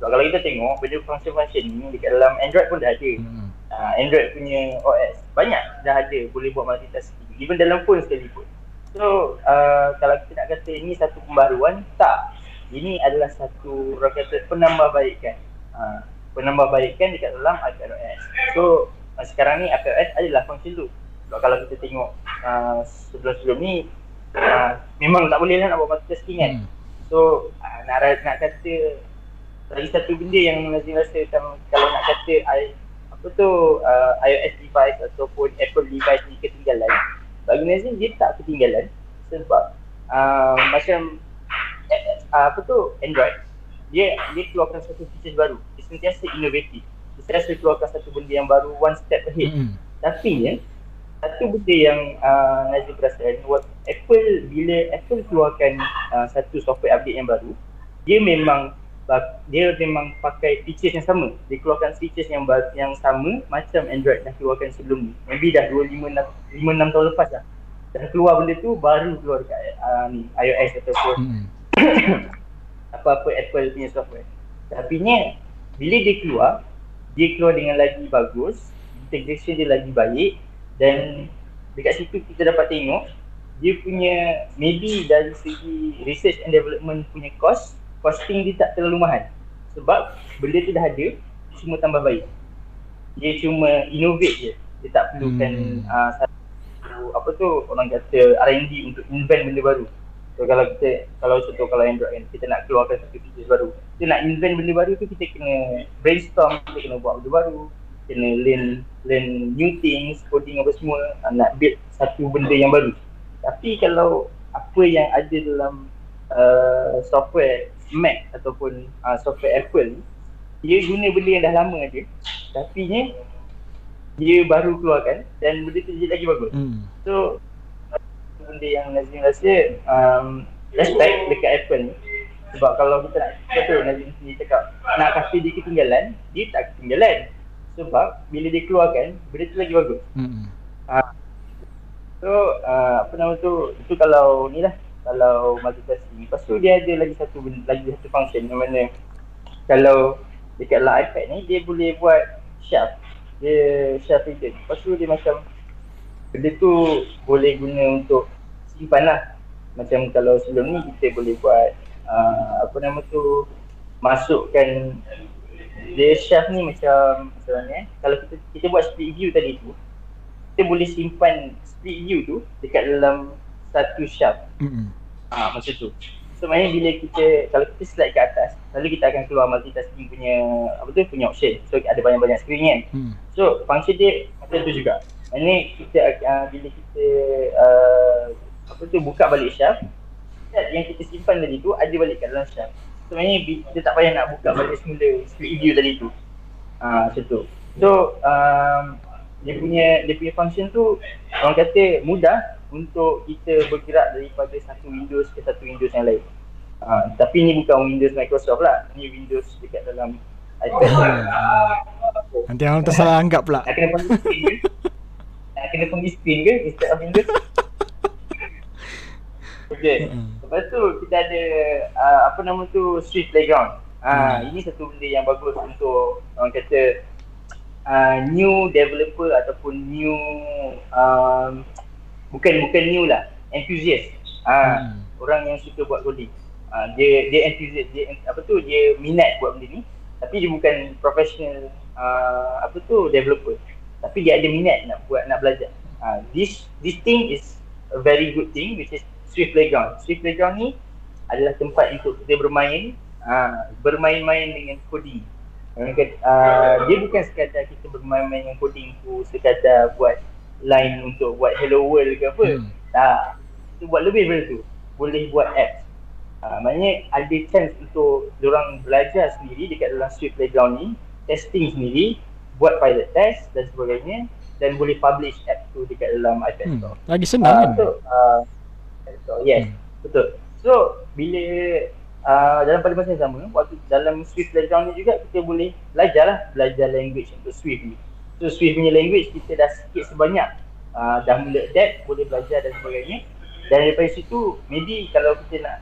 sebab kalau kita tengok benda function-function ni dekat dalam Android pun dah ada. Hmm. Uh, Android punya OS banyak dah ada boleh buat multitasking. Even dalam phone sekalipun. So uh, kalau kita nak kata ini satu pembaruan, tak. Ini adalah satu orang kata penambahbaikan. Uh, penambahbaikan dekat dalam iPadOS. So uh, sekarang ni iPadOS adalah function tu. Sebab kalau kita tengok uh, sebelum-sebelum ni uh, memang tak boleh lah nak buat multitasking kan. Hmm. So uh, nak, nak kata lagi satu benda yang Nazim rasa macam kalau nak kata I, apa tu uh, iOS device ataupun Apple device ni ketinggalan bagi Nazim dia tak ketinggalan sebab uh, macam uh, apa tu Android dia dia keluarkan satu feature baru dia sentiasa inovatif dia sentiasa keluarkan satu benda yang baru one step ahead mm-hmm. tapi ya satu benda yang uh, Nazim perasan Apple bila Apple keluarkan uh, satu software update yang baru dia memang dia memang pakai features yang sama. Dia keluarkan features yang yang sama macam Android dah keluarkan sebelum ni. Maybe dah 2 5 6 5 6 tahun lepas dah. Dah keluar benda tu baru keluar kat uh, ni iOS ataupun hmm. apa-apa Apple punya software. Tapi ni bila dia keluar, dia keluar dengan lagi bagus, integration dia lagi baik dan dekat situ kita dapat tengok dia punya maybe dari segi research and development punya cost costing dia tak terlalu mahal. Sebab benda tu dah ada semua tambah baik. Dia cuma innovate je. Dia tak perlukan hmm. uh, satu apa tu orang kata R&D untuk invent benda baru. So kalau kita kalau contoh kalau Android kan kita nak keluarkan satu feature baru. Kita nak invent benda baru tu kita kena brainstorm kita kena buat benda baru kena learn learn new things coding apa semua uh, nak build satu benda yang baru. Tapi kalau apa yang ada dalam uh, software Mac ataupun uh, software Apple ni dia guna benda yang dah lama ada tapi ni dia baru keluarkan dan benda tu jadi lagi bagus. Hmm. so benda yang Nazim rasa um, respect dekat Apple ni sebab kalau kita nak kata Nazim sendiri cakap nak kasi dia ketinggalan dia tak ketinggalan sebab bila dia keluarkan benda tu lagi bagus hmm. uh, so uh, apa nama tu itu kalau ni lah kalau multitasking. Lepas tu dia ada lagi satu lagi satu function yang mana kalau dekat dalam iPad ni dia boleh buat shelf. Dia shelf reader. Lepas tu dia macam benda tu boleh guna untuk simpan lah. Macam kalau sebelum ni kita boleh buat uh, apa nama tu masukkan dia shelf ni macam macam eh. Kalau kita kita buat split view tadi tu kita boleh simpan split view tu dekat dalam satu shelf. Mm-hmm. Ah macam tu. So maknanya bila kita kalau kita slide ke atas, lalu kita akan keluar multitasking punya apa tu punya option. So ada banyak-banyak screen kan. Mm. So function dia macam tu juga. Maknanya kita uh, bila kita uh, apa tu buka balik shelf, yang kita simpan tadi tu ada balik kat dalam shelf. So maknanya kita tak payah nak buka balik semula split view tadi tu. Ah macam tu. So um, dia punya dia punya function tu orang kata mudah untuk kita bergerak daripada satu Windows ke satu Windows yang lain. Uh, tapi ni bukan Windows Microsoft lah. Ni Windows dekat dalam iPad. Oh. Nanti orang tersalah anggap pula. Nak kena nak kena pergi spin ke instead of finger Okay, lepas tu kita ada uh, apa nama tu Swift Playground. Uh, hmm. Ini satu benda yang bagus untuk orang kata uh, new developer ataupun new um, bukan bukan new lah enthusiast. Uh, hmm. orang yang suka buat coding. Uh, dia dia enthusiast dia apa tu dia minat buat benda ni. Tapi dia bukan professional uh, apa tu developer. Tapi dia ada minat nak buat nak belajar. Uh, this this thing is a very good thing which is Swift Playground. Swift Playground ni adalah tempat untuk kita bermain, uh, bermain-main dengan coding. Uh, dia bukan sekadar kita bermain-main dengan coding tu sekadar buat line untuk buat hello world ke apa. Hmm. Tak. Kita buat lebih daripada tu. Boleh buat apps. Uh, maknanya ada chance untuk orang belajar sendiri dekat dalam Swift Playground ni, testing sendiri, buat pilot test dan sebagainya dan boleh publish app tu dekat dalam iPad hmm. Store. Lagi senang uh, kan? So, uh, So yes, hmm. betul. So bila uh, dalam pada masa yang sama, waktu dalam Swift Playground ni juga kita boleh belajar lah, belajar language untuk Swift ni. So Swift punya language kita dah sikit sebanyak uh, dah mula adapt, boleh belajar dan sebagainya. Dan daripada situ, maybe kalau kita nak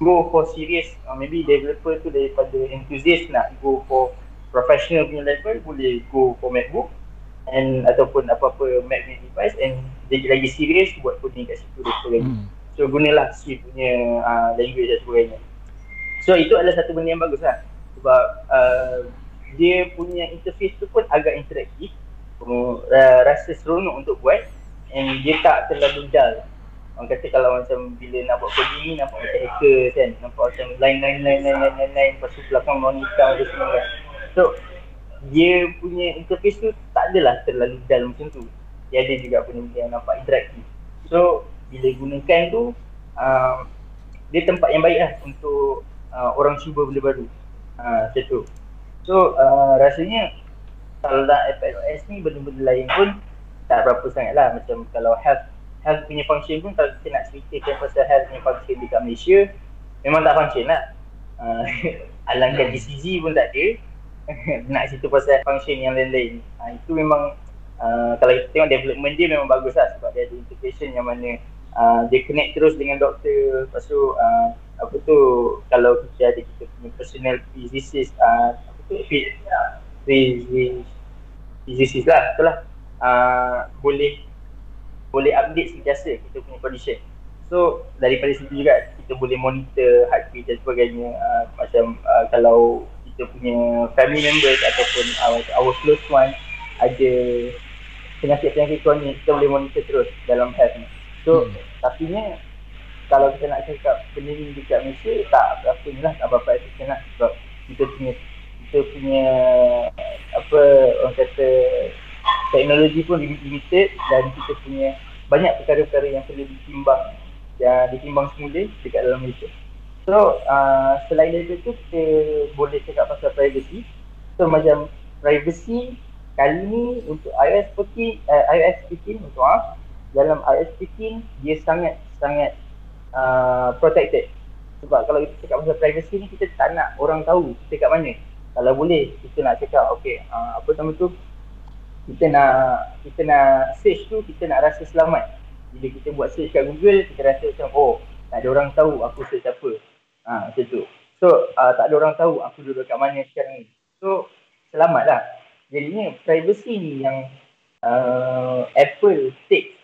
go for serious, uh, maybe developer tu daripada enthusiast nak go for professional punya level, boleh go for MacBook and ataupun apa-apa Mac punya device and dia lagi serius buat coding kat situ dan sebagainya. Hmm. So gunalah Swift punya uh, language dan sebagainya. So itu adalah satu benda yang bagus lah. Sebab uh, dia punya interface tu pun agak interaktif. Uh, rasa seronok untuk buat and dia tak terlalu dull. Orang kata kalau macam bila nak buat coding ni nampak macam hacker kan. Nampak macam line line line line line line, line. lepas tu belakang monitor tu semua kan. So dia punya interface tu tak adalah terlalu dull macam tu. Dia ada juga benda-benda yang nampak interaktif. So bila gunakan tu uh, dia tempat yang baik lah untuk uh, orang cuba benda baru. Uh, macam tu. So uh, rasanya kalau nak iPadOS ni benda-benda lain pun tak berapa sangat lah. Macam kalau health health punya function pun kalau kita nak ceritakan pasal health punya function dekat Malaysia memang tak function lah. Uh, alangkah DCG pun tak ada. nak cerita pasal function yang lain-lain. Uh, itu memang uh, kalau kita tengok development dia memang bagus lah sebab dia ada integration yang mana uh, dia connect terus dengan doktor. Lepas tu uh, apa tu kalau kita ada kita punya personal physicist uh, apa tu physicist lah betul lah uh, boleh boleh update sentiasa kita punya condition. So daripada situ juga kita boleh monitor heartbeat dan sebagainya uh, macam uh, kalau kita punya family members ataupun our, our close one ada penyakit-penyakit kronik kita boleh monitor terus dalam health ni. So hmm. tapi ni kalau kita nak cakap benda ni dekat Malaysia tak berapa ni lah tak berapa efisien lah sebab kita punya kita punya apa orang kata teknologi pun limited dan kita punya banyak perkara-perkara yang perlu ditimbang yang ditimbang semula dekat dalam Malaysia. So uh, selain daripada tu kita boleh cakap pasal privacy. So macam privacy kali ni untuk iOS 14, uh, iOS 15 untuk ah dalam iOS 15 dia sangat sangat uh, protected. Sebab kalau kita cakap pasal privacy ni kita tak nak orang tahu kita kat mana. Kalau boleh kita nak cakap okey uh, apa nama tu kita nak kita nak search tu kita nak rasa selamat. Bila kita buat search kat Google kita rasa macam oh tak ada orang tahu aku search apa Ha, macam tu. So, uh, tak ada orang tahu aku duduk kat mana sekarang ni. So, selamat lah. Jadinya, privacy ni yang uh, Apple take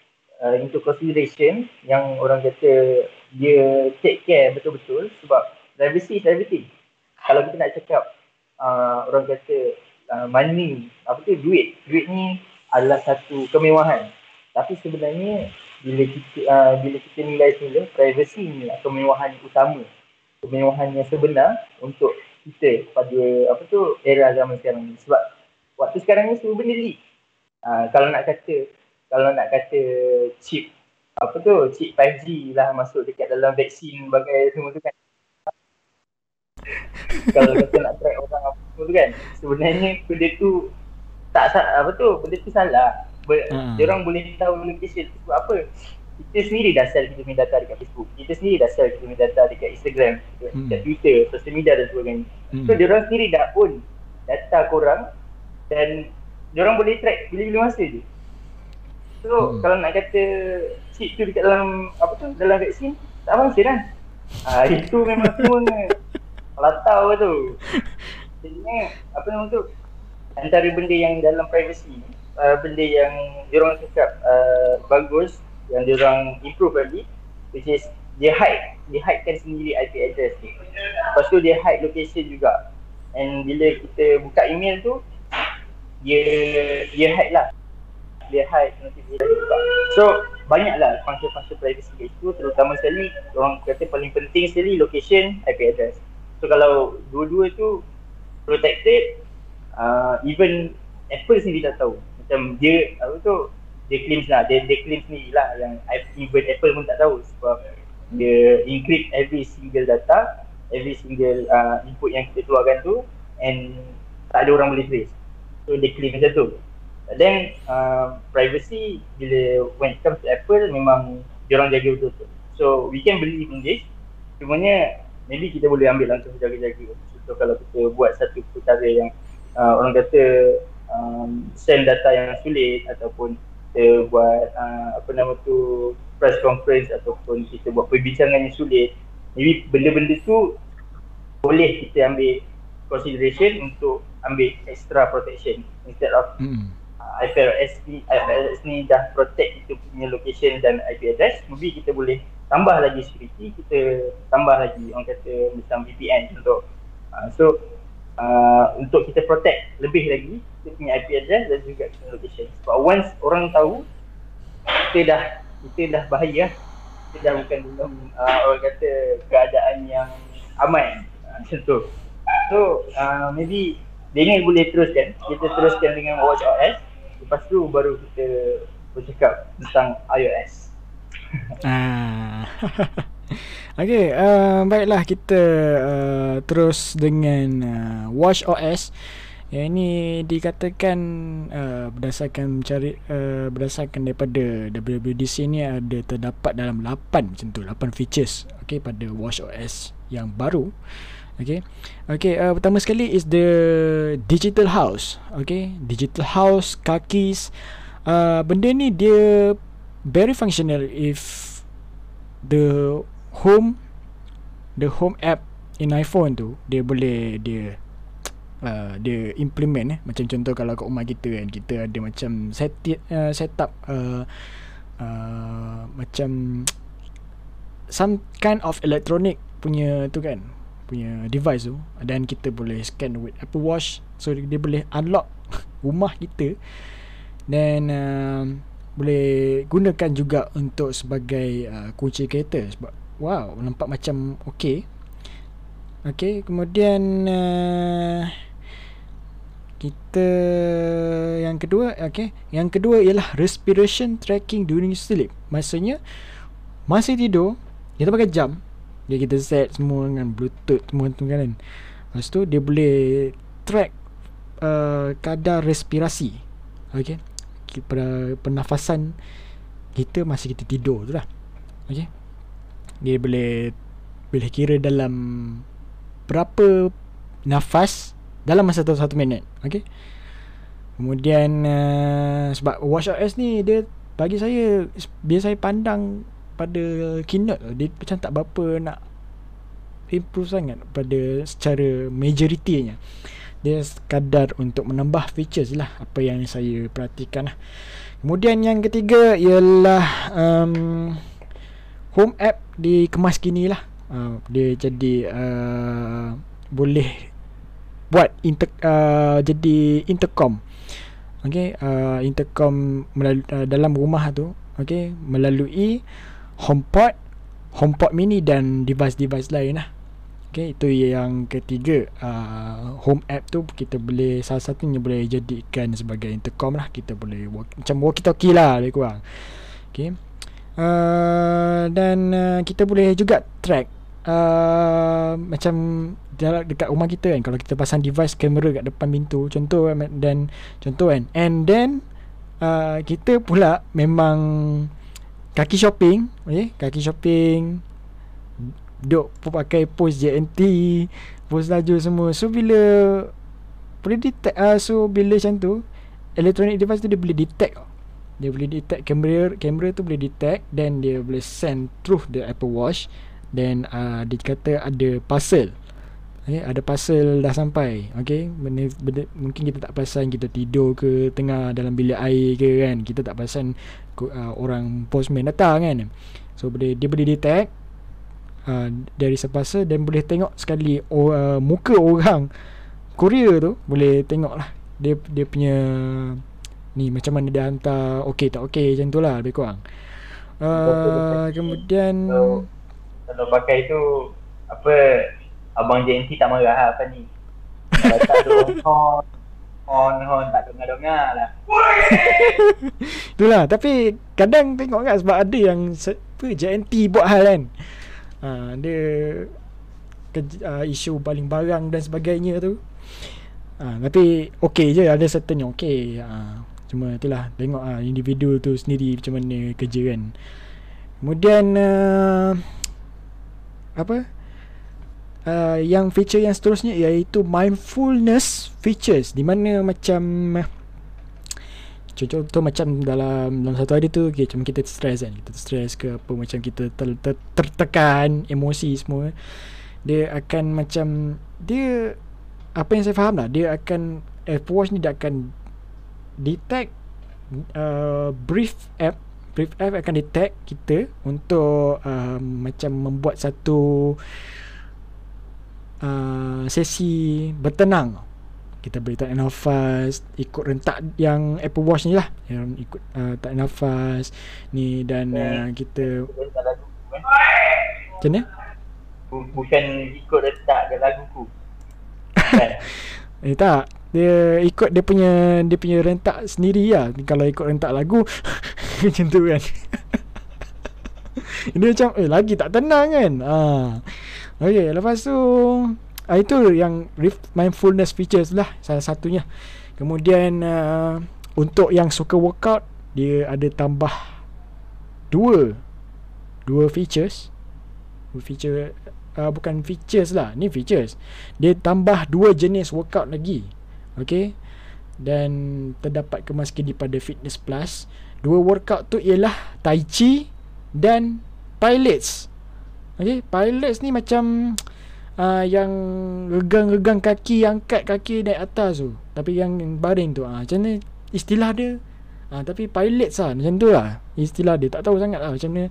uh, into consideration yang orang kata dia take care betul-betul sebab privacy is everything. Kalau kita nak cakap uh, orang kata uh, money, apa tu, duit. Duit ni adalah satu kemewahan. Tapi sebenarnya bila kita uh, bila kita nilai semula privacy ni lah kemewahan utama kemewahan yang sebenar untuk kita pada apa tu era zaman sekarang ni sebab waktu sekarang ni semua benda leak. Ha, kalau nak kata kalau nak kata chip apa tu chip 5G lah masuk dekat dalam vaksin bagai semua tu kan. kalau kita nak track orang apa semua tu kan sebenarnya benda tu tak apa tu benda tu salah. Ber, hmm. Dia orang boleh tahu location sebab apa? kita sendiri dah sell kita punya data dekat Facebook kita sendiri dah sell kita punya data dekat Instagram dekat hmm. Twitter, social media dan sebagainya hmm. so diorang sendiri dah own data korang dan diorang boleh track bila-bila masa je So hmm. kalau nak kata chip tu dekat dalam apa tu dalam vaksin tak function kan. Ah itu memang semua latau tu. Jadi apa nama tu antara benda yang dalam privacy uh, benda yang diorang cakap uh, bagus yang diorang improve lagi which is dia hide dia hidekan sendiri IP address ni lepas tu dia hide location juga and bila kita buka email tu dia dia hide lah dia hide notification. Juga so banyaklah function-function privacy kat situ. Terutama sekali orang kata paling penting sekali location IP address. So kalau dua-dua tu protected uh, even Apple sendiri tak tahu. Macam dia apa tu dia claim lah. Dia, dia claim sendiri lah yang even Apple pun tak tahu. Sebab dia encrypt every single data every single uh, input yang kita keluarkan tu and tak ada orang boleh trace. So dia claim macam tu But then uh, privacy bila when it comes to Apple memang dia orang jaga betul-betul. So we can believe in this. Cumanya maybe kita boleh ambil langkah jaga-jaga. So kalau kita buat satu perkara yang uh, orang kata um, send data yang sulit ataupun kita buat uh, apa nama tu press conference ataupun kita buat perbincangan yang sulit maybe benda-benda tu boleh kita ambil consideration untuk ambil extra protection instead of hmm. IFRS ni, IFRS ni dah protect kita punya location dan IP address. Maybe kita boleh tambah lagi security kita tambah lagi orang kata macam VPN untuk uh, so uh, untuk kita protect lebih lagi kita punya IP address dan juga kita location. Sebab once orang tahu kita dah kita dah bahaya. Kita dah bukan dalam uh, orang kata keadaan yang aman. Uh, macam tu. So uh, maybe dia ni boleh teruskan. Kita teruskan dengan WatchOS Lepas tu baru kita bercakap tentang iOS. ah. okay, uh, baiklah kita uh, terus dengan uh, Watch OS. Yang ini dikatakan uh, berdasarkan mencari uh, berdasarkan daripada WWDC ni ada terdapat dalam 8 macam tu 8 features okey pada Watch OS yang baru. Okay? Okay uh, Pertama sekali is the Digital house. Okay? Digital house Kakis. Uh, Benda ni dia Very functional If The Home The home app In iPhone tu Dia boleh Dia uh, Dia implement eh. Macam contoh Kalau kat rumah kita kan Kita ada macam Set, uh, set up uh, uh, Macam Some kind of electronic Punya tu kan punya device tu dan kita boleh scan with Apple Watch. So dia boleh unlock rumah kita. Dan uh, boleh gunakan juga untuk sebagai uh, kunci kereta sebab wow nampak macam okey. Okey kemudian uh, kita yang kedua okey yang kedua ialah respiration tracking during sleep. Maksudnya masih tidur kita pakai jam dia kita set semua dengan bluetooth semua tu kan lepas tu dia boleh track uh, kadar respirasi. Okay. Pada pernafasan kita masa kita tidur tu lah. Okay. Dia boleh boleh kira dalam berapa nafas dalam masa tu satu minit. Okay. Kemudian uh, sebab WatchOS ni dia bagi saya biasa saya pandang pada keynote dia macam tak berapa nak improve sangat pada secara majoritinya dia sekadar untuk menambah features lah apa yang saya perhatikan lah. kemudian yang ketiga ialah um, home app dikemas kini lah. Uh, dia jadi uh, boleh buat inter, uh, jadi intercom. Okay, uh, intercom melalui, uh, dalam rumah tu okay, melalui HomePod, HomePod mini dan device-device lain lah. Okay, itu yang ketiga. Uh, Home app tu kita boleh Salah satunya boleh jadikan sebagai intercom lah. Kita boleh walk, Macam walkie-talkie lah Lebih kurang. Okay. Uh, Dan uh, kita boleh juga track uh, Macam Dekat rumah kita kan. Kalau kita pasang device kamera kat depan pintu Contoh dan Contoh kan. And then uh, Kita pula Memang kaki shopping. Okay? kaki shopping. Duk pakai pose JNT pose laju semua. So bila boleh detect uh, so bila macam tu electronic device tu dia boleh detect. Dia boleh detect kamera kamera tu boleh detect then dia boleh send through the Apple Watch then uh, dia kata ada parcel. Okay, ada parcel dah sampai okay? Benda, benda, mungkin kita tak perasan kita tidur ke tengah dalam bilik air ke kan? Kita tak perasan uh, orang postman datang kan. So boleh dia boleh detect uh, dari sepasa dan boleh tengok sekali uh, muka orang Korea tu boleh tengok lah. Dia dia punya ni macam mana dia hantar okey tak okey macam tu lah lebih kurang. Uh, kemudian kalau, kalau pakai tu apa abang JNT tak marah lah apa ni hon hon tak dengar-dengar lah. Itulah. Tapi kadang tengok kan sebab ada yang apa JNT buat hal kan. Uh, dia ke, uh, isu baling barang dan sebagainya tu. Uh, tapi okey je. Ada certain yang okey. Uh, Cuma itulah. Tengok lah individu tu sendiri Macam mana kerja kan. Kemudian uh, Apa uh, Yang feature yang seterusnya Iaitu mindfulness features. Di mana macam Contoh macam dalam dalam satu hari tu okay, Macam kita stress kan. Kita stress ke apa Macam kita ter, ter, tertekan Emosi semua. Dia akan macam Dia Apa yang saya faham lah Dia akan Apple Watch ni dia akan detect uh, brief app. Brief app akan detect kita untuk uh, macam membuat satu sesi bertenang. Kita boleh tarik nafas ikut rentak yang Apple Watch ni lah. Yang ikut uh, tarik nafas ni dan uh, kita macam mana? bukan ikut rentak ke lagu ku? Kan? eh tak. Dia ikut dia punya dia punya rentak sendiri lah. Kalau ikut rentak lagu macam tu kan. Ini macam eh lagi tak tenang kan? Ha. Okay lepas tu ah, itu yang mindfulness features lah salah satunya. Kemudian uh, untuk yang suka workout dia ada tambah dua dua features. Dua feature uh, bukan features lah ni features. Dia tambah dua jenis workout lagi Okay Dan terdapat kemas kini pada Fitness Plus. Dua workout tu ialah Tai Chi Dan Pilates Okay Pilates ni macam uh, Yang Regang-regang kaki Angkat kaki naik atas tu. Tapi yang baring tu uh, Macam mana Istilah dia. Uh, Tapi Pilates lah Macam tu lah Istilah dia. Tak tahu sangat lah Macam mana.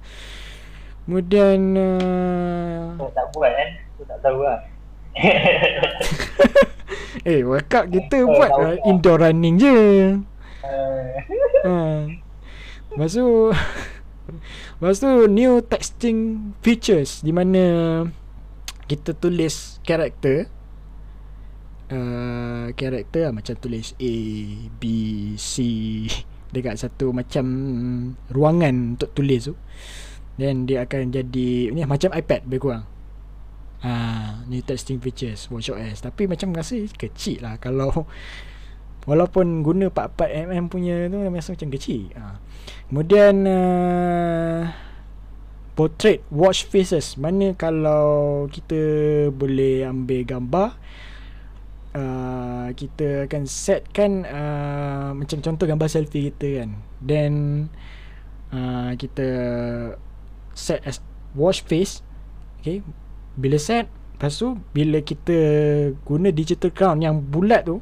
Kemudian uh, oh, Tak buat kan Aku tak tahu lah. Eh workout kita uh, buat uh, indoor running je. Uh. uh. Lepas tu Lepas tu new texting features Di mana Kita tulis karakter. Uh, Karakter lah macam tulis A B C Dekat satu macam Ruangan untuk tulis tu. Then dia akan jadi Ni macam iPad lebih kurang. Ha, New testing features WatchOS Tapi macam rasa kecil lah Kalau Walaupun guna 44mm punya tu Rasa macam kecil. Ha. Kemudian uh, Portrait Watch faces. Mana kalau Kita Boleh ambil gambar uh, Kita akan setkan uh, Macam contoh gambar selfie kita kan. Then uh, Kita Set as Watch face. Okay. Bila set Lepas tu Bila kita Guna digital crown Yang bulat tu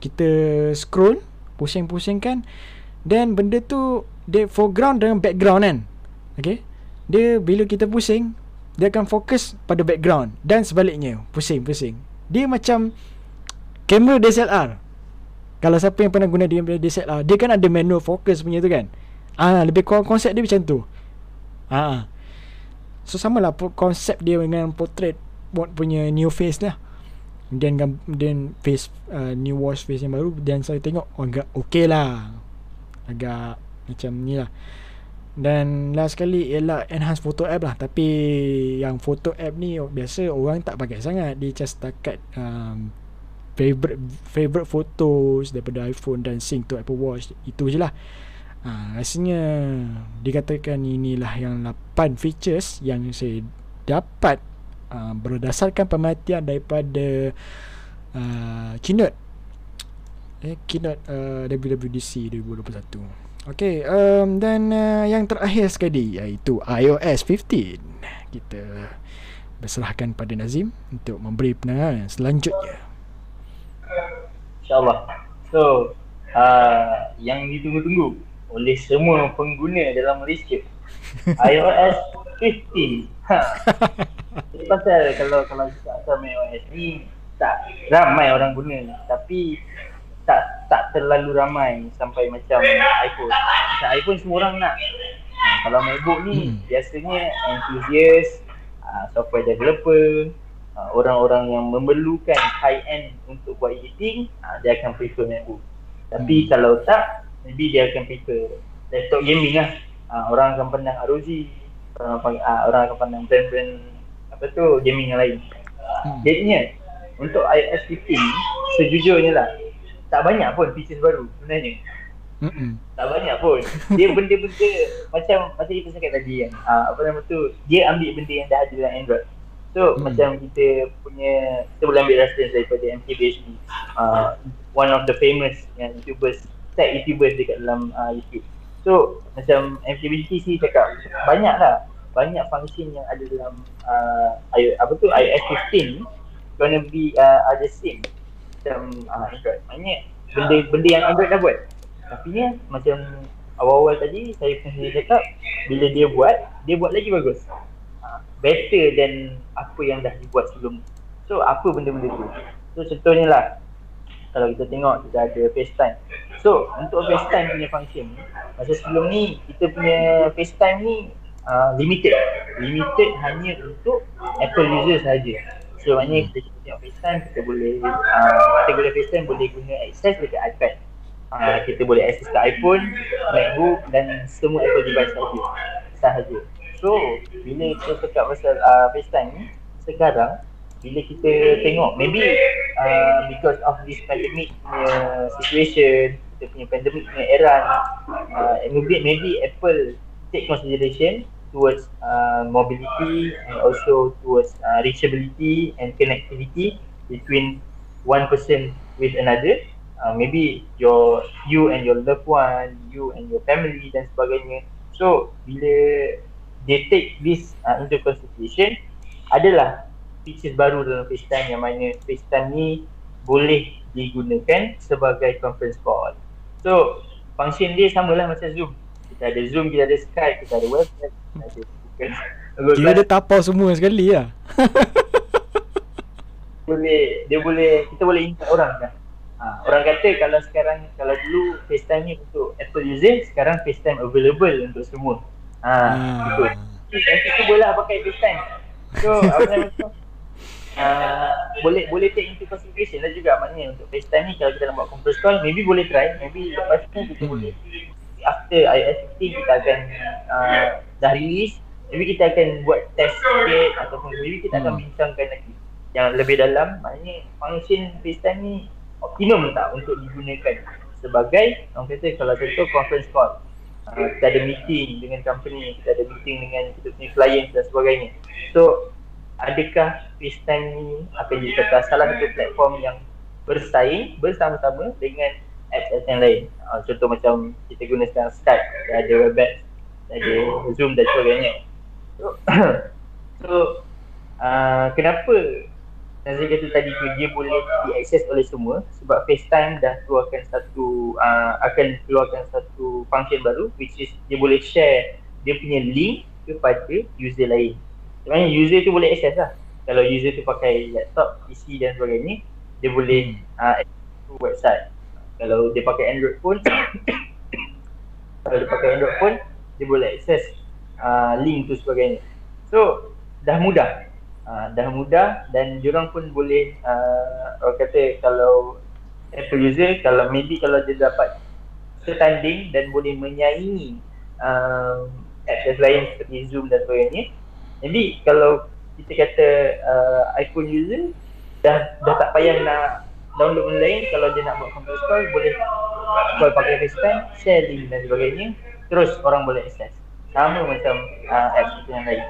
Kita scroll Pusing-pusingkan. Then benda tu Dia foreground dengan background kan? Okay? Dia bila kita pusing Dia akan fokus pada background Dan sebaliknya Pusing-pusing. Dia macam Kamera DSLR Kalau siapa yang pernah guna DSLR Dia kan ada manual focus punya tu kan? Ah Lebih kurang konsep dia macam tu. Ah So sama lah konsep dia dengan portrait Bot punya new face lah Dan then face uh, New wash face yang baru Dan saya tengok oh, Agak okay lah. Agak Macam ni lah. Dan last sekali Ialah enhance photo app lah. Tapi Yang photo app ni Biasa orang tak pakai sangat. Dia just takat um, Favorite Favorite photos Daripada iPhone Dan sync to Apple Watch Itu je lah. Ha, Rasanya Dikatakan inilah yang 8 features Yang saya dapat uh, Berdasarkan pemerhatian daripada uh, Keynote eh, Keynote uh, WWDC 2021 Okay, um, dan uh, yang terakhir sekali iaitu iOS 15. Kita berserahkan pada Nazim untuk memberi penerangan selanjutnya. InsyaAllah. So, uh, yang ditunggu-tunggu oleh semua pengguna dalam Malaysia iOS 15. Ha. pasal kalau kalau kita asal main iOS ni tak ramai orang guna tapi tak tak terlalu ramai sampai macam iPhone. Macam iPhone semua orang nak. Ha, kalau MacBook ni hmm. biasanya enthusiast, uh, software developer, uh, orang-orang yang memerlukan high end untuk buat editing, uh, dia akan prefer MacBook. Tapi hmm. kalau tak, maybe dia akan prefer laptop gaming lah. Uh, orang akan pandang ROG, orang, uh, orang akan pandang brand-brand apa tu gaming yang lain. Hmm. Jadinya untuk iOS 15 sejujurnya lah tak banyak pun features baru sebenarnya. Mm-mm. Tak banyak pun. Dia benda-benda macam macam kita cakap tadi kan. Uh, apa nama tu? Dia ambil benda yang dah ada dalam Android. So mm. macam kita punya kita boleh ambil reference daripada MKBHD. Uh, one of the famous yang YouTubers, tech YouTubers dekat dalam uh, YouTube. So macam MKBHD sih cakap banyak lah banyak function yang ada dalam uh, apa tu iOS 15 gonna be uh, ada same macam uh, Android. Maknanya benda benda yang Android dah buat. Tapi ni macam awal-awal tadi saya pun cakap bila dia buat, dia buat lagi bagus. Uh, better than apa yang dah dibuat sebelum. So apa benda-benda tu? So contohnya lah kalau kita tengok kita ada FaceTime. So untuk FaceTime punya function masa sebelum ni kita punya FaceTime ni uh, limited. Limited hanya untuk Apple user saja. So maknanya kita tengok FaceTime kita boleh uh, kita boleh FaceTime boleh guna access dekat iPad. Uh, kita boleh access ke iPhone, MacBook dan semua Apple device sahaja. Sahaja. So bila kita cakap pasal uh, FaceTime ni sekarang bila kita tengok maybe uh, because of this pandemic punya situation kita punya pandemic punya era uh, maybe, maybe Apple take consideration towards uh, mobility and also towards uh, reachability and connectivity between one person with another. Uh, maybe your you and your loved one you and your family dan sebagainya. So bila they take this uh, into consideration adalah features baru dalam FaceTime yang mana FaceTime ni boleh digunakan sebagai conference call. So function dia samalah macam Zoom. Kita ada Zoom, kita ada Skype, kita ada website, Kira dia tapau semua sekali lah. Boleh, dia boleh, kita boleh invite orang kan. Ha, Orang kata kalau sekarang, kalau dulu FaceTime ni untuk Apple user Sekarang FaceTime available untuk semua. Ha, hmm. Nanti tu boleh pakai FaceTime So, apa nama tu Uh, boleh boleh take into consideration lah juga maknanya untuk FaceTime ni kalau kita nak buat conference call maybe boleh try maybe lepas ni kita hmm. boleh after iOS 15 kita akan uh, dah release maybe kita akan buat test sikit ataupun maybe kita akan hmm. bincangkan lagi yang lebih dalam maknanya function FaceTime ni optimum tak untuk digunakan sebagai orang kata kalau contoh conference call uh, kita ada meeting dengan company kita ada meeting dengan kita punya client dan sebagainya so adakah FaceTime ni akan jadi salah satu platform yang bersaing bersama-sama dengan apps yang lain? Uh, Contoh macam kita guna sekarang Skype Ada Webex Ada Zoom dan sebagainya. So, so uh, kenapa Nazir kata tadi tu dia boleh diakses oleh semua? Sebab FaceTime dah keluarkan satu uh, Akan keluarkan satu function baru Which is dia boleh share dia punya link kepada user lain Sebenarnya user tu boleh access lah. Kalau user tu pakai laptop, PC dan sebagainya Dia boleh uh, access website. Kalau dia pakai Android phone kalau dia pakai Android phone dia boleh access uh, link tu sebagainya. So dah mudah. Uh, dah mudah dan diorang pun boleh uh, orang kata kalau Apple user kalau maybe kalau dia dapat setanding dan boleh menyaingi um, apps lain seperti Zoom dan sebagainya maybe kalau kita kata uh, iPhone user dah dah tak payah nak download lain kalau dia nak buat conference call boleh call pakai FaceTime, share link dan sebagainya terus orang boleh access sama macam uh, apps yang lain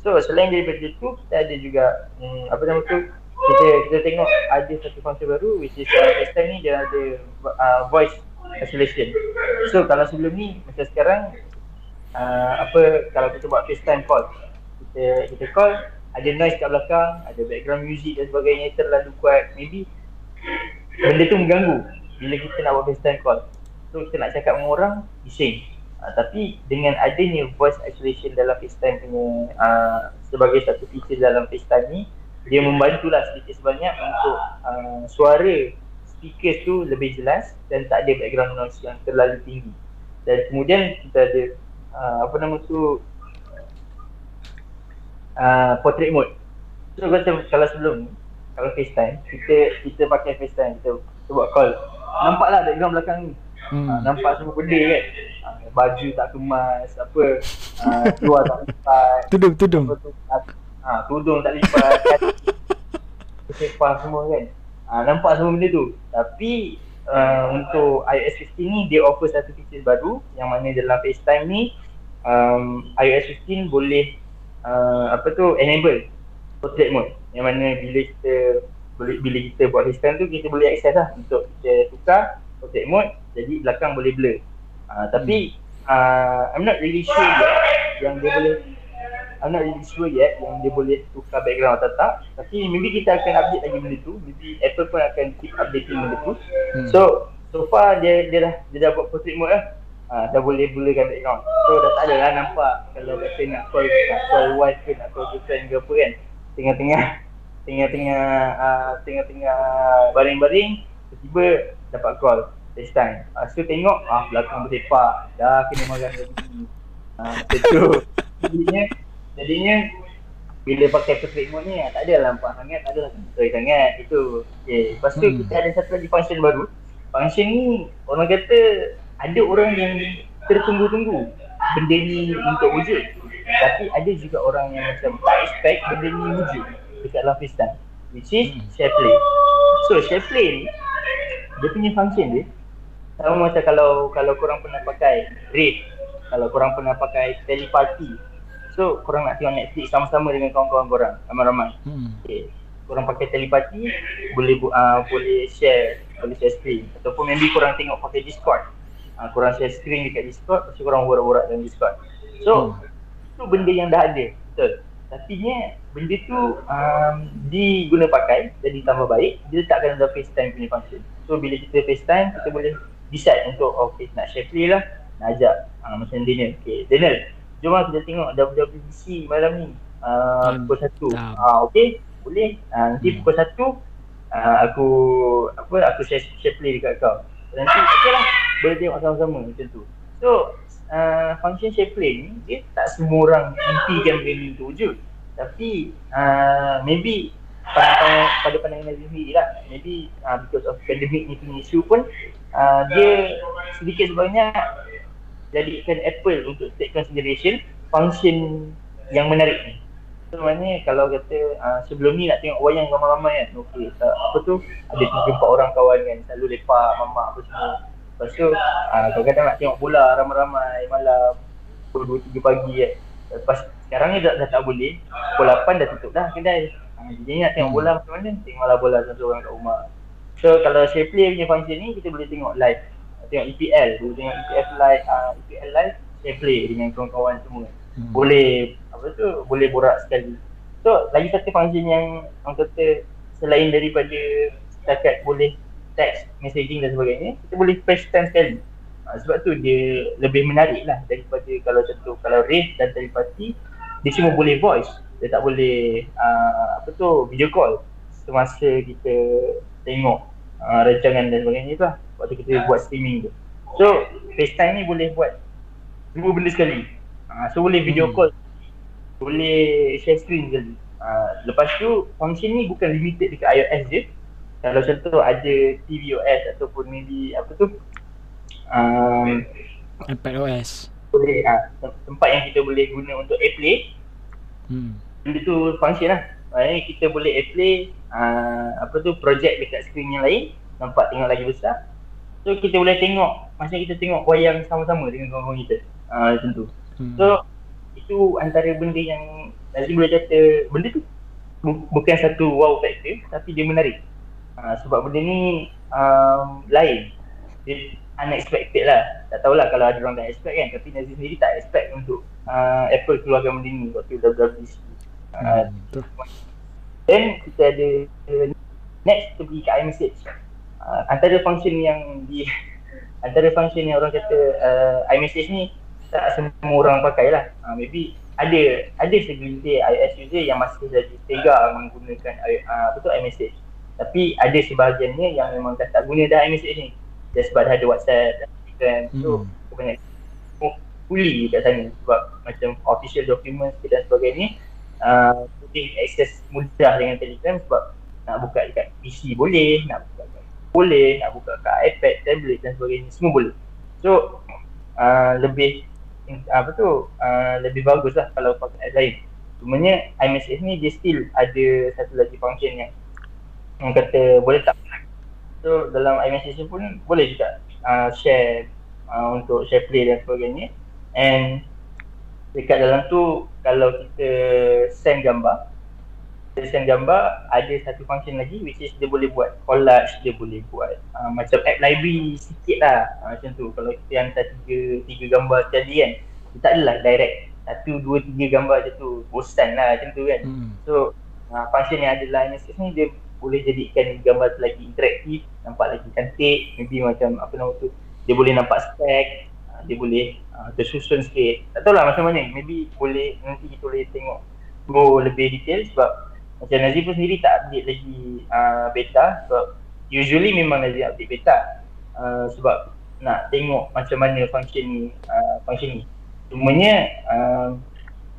so selain daripada itu kita ada juga hmm, apa nama tu kita kita tengok ada satu function baru which is uh, FaceTime ni dia ada uh, voice isolation. So kalau sebelum ni macam sekarang uh, apa kalau kita buat FaceTime call. Kita kita call ada noise kat belakang, ada background music dan sebagainya terlalu kuat. Maybe benda tu mengganggu bila kita nak buat FaceTime call. So kita nak cakap dengan orang, bising. Uh, tapi dengan adanya voice isolation dalam FaceTime punya uh, sebagai satu feature dalam FaceTime ni, dia membantulah sedikit sebanyak untuk uh, suara speaker tu lebih jelas dan tak ada background noise yang terlalu tinggi. Dan kemudian kita ada uh, apa nama tu uh, portrait mode. So macam kalau sebelum ni kalau FaceTime, kita kita pakai FaceTime, kita, kita buat call. Nampaklah background belakang ni. Hmm. Uh, nampak semua benda kan. Uh, baju tak kemas, apa uh, keluar tak lipat. Tudung, tudung. Ha, tudung tak lipat. Sepah semua kan. Ha, nampak semua benda tu. Tapi uh, untuk iOS 15 ni dia offer satu feature baru yang mana dalam FaceTime ni um, iOS 15 boleh uh, apa tu enable portrait mode. Yang mana bila kita boleh bila kita buat FaceTime tu kita boleh access lah untuk kita tukar portrait mode jadi belakang boleh blur. Uh, tapi uh, I'm not really sure yet yang dia boleh I'm not really sure yet yang dia boleh tukar background atau tak. Tapi maybe kita akan update lagi benda tu. Maybe Apple pun akan keep updating benda tu. Hmm. So, so far dia, dia dah dia dah buat portrait mode lah ha, Dah boleh blurkan background So dah tak ada lah nampak Kalau kata nak call, nak call wife ke nak call girlfriend ke apa kan Tengah-tengah Tengah-tengah uh, Tengah-tengah baring-baring Tiba-tiba dapat call FaceTime uh, So tengok ah belakang bersepak Dah kena marah lagi Ah, betul. Jadinya Jadinya bila pakai portrait mode ni tak ada lah nampak sangat, tak ada lah sangat sangat itu. Okay. Lepas tu hmm. kita ada satu lagi function baru. Function ni orang kata ada orang yang tertunggu-tunggu benda ni untuk wujud. Tapi ada juga orang yang macam tak expect benda ni wujud dekat dalam FaceTime. Which is hmm. share play. So share play ni dia punya function dia sama macam kalau kalau korang pernah pakai Rave, kalau korang pernah pakai telepathy So korang nak tengok Netflix sama-sama dengan kawan-kawan korang ramai-ramai. Hmm. Okay. Korang pakai telepati boleh uh, boleh share boleh share screen ataupun maybe korang tengok pakai Discord. Uh, korang share screen dekat Discord lepas korang borak-borak dalam Discord. So hmm. tu benda yang dah ada. Betul. Tapi nya benda tu um, diguna pakai dan ditambah baik dia letakkan dalam FaceTime punya function. So bila kita FaceTime kita boleh decide untuk okay nak share play lah nak ajak uh, macam Daniel. Okay Daniel Jom lah kita tengok WWDC malam ni uh, Pukul 1 uh, Okay boleh uh, Nanti hmm. pukul 1 uh, Aku Apa Aku share, share play dekat kau Nanti okay lah Boleh tengok sama-sama macam tu. So uh, Function play ni Dia tak semua orang Impikan benda tu wujud. Tapi uh, Maybe pada, pada pandangan Nazim sendiri lah. Maybe uh, Because of pandemic ni punya isu pun uh, Dia Sedikit sebanyak jadikan Apple untuk take consideration function yang menarik ni. So maknanya kalau kata uh, sebelum ni nak tengok wayang ramai-ramai kan okay, uh, apa tu ada tiga empat orang kawan kan selalu lepak mamak apa semua. Lepas tu uh, kadang-kadang nak tengok bola ramai-ramai malam pukul 2 3 pagi kan. Lepas sekarang ni dah, dah tak boleh. Pukul 8 dah tutup dah kedai. Uh, jadi nak tengok bola macam mana tengoklah bola seorang-seorang kat rumah. So kalau share play punya function ni kita boleh tengok live. Tengok EPL dulu tengok EPL live uh, EPL live saya play dengan kawan-kawan semua hmm. boleh apa tu boleh borak sekali so lagi satu function yang orang kata selain daripada setakat boleh text messaging dan sebagainya kita boleh press time sekali uh, sebab tu dia lebih menarik lah daripada kalau contoh kalau Wraith dan telepati dia cuma boleh voice dia tak boleh uh, apa tu video call semasa kita tengok uh, rancangan dan sebagainya tu lah waktu kita buat streaming tu. So FaceTime ni boleh buat dua benda sekali. Ha, so boleh video hmm. call, boleh share screen sekali. Ha, lepas tu function ni bukan limited dekat iOS je. Kalau contoh ada tvOS ataupun maybe apa tu um, iPadOS. Boleh ha, tempat yang kita boleh guna untuk AirPlay. Hmm. Benda tu function lah. Maksudnya kita boleh AirPlay uh, apa tu project dekat screen yang lain nampak tengok lagi besar So kita boleh tengok Macam kita tengok wayang sama-sama dengan kawan-kawan kita uh, Macam tu hmm. So itu antara benda yang Nanti boleh kata benda tu bu- Bukan satu wow factor Tapi dia menarik. Uh, Sebab benda ni um, lain. Dia, unexpected lah. Tak tahulah kalau ada orang tak expect kan tapi Nazir sendiri tak expect untuk uh, Apple keluarkan benda ni waktu WWDC uh, hmm, then kita ada uh, next to pergi ke iMessage uh, antara function yang di antara function yang orang kata uh, iMessage ni tak semua orang pakai lah. Uh, maybe ada ada segelintir iOS user yang masih lagi tega menggunakan uh, apa tu iMessage. Tapi ada sebahagiannya yang memang dah tak guna dah iMessage ni. Just sebab dah ada WhatsApp dan hmm. so kebanyakan fully kat sana sebab macam official document dan sebagainya uh, boleh akses mudah dengan Telegram sebab nak buka dekat PC boleh nak buka kat boleh nak buka kat iPad, tablet dan sebagainya semua boleh. So uh, lebih apa tu uh, lebih bagus lah kalau pakai app lain. Cumanya iMessage ni dia still ada satu lagi function yang orang kata boleh tak? So dalam iMessage pun boleh juga uh, share uh, untuk share play dan sebagainya. And dekat dalam tu kalau kita send gambar send gambar ada satu function lagi which is dia boleh buat collage dia boleh buat uh, macam app library sikit lah. Uh, macam tu. Kalau kita hantar tiga, tiga gambar sekali kan dia tak adalah direct satu, dua, tiga gambar macam tu. Bosan lah macam tu kan. Hmm. so uh, function yang ada dalam iMessage ni dia boleh jadikan gambar tu lagi interaktif nampak lagi cantik. Maybe macam apa nama tu dia boleh nampak spek uh, dia boleh uh, tersusun sikit. Tak tahu lah macam mana. Maybe boleh nanti kita boleh tengok go lebih detail sebab macam Nazif pun sendiri tak update lagi uh, beta sebab usually memang Nazif update beta uh, sebab nak tengok macam mana function ni uh, function ni Cumanya uh,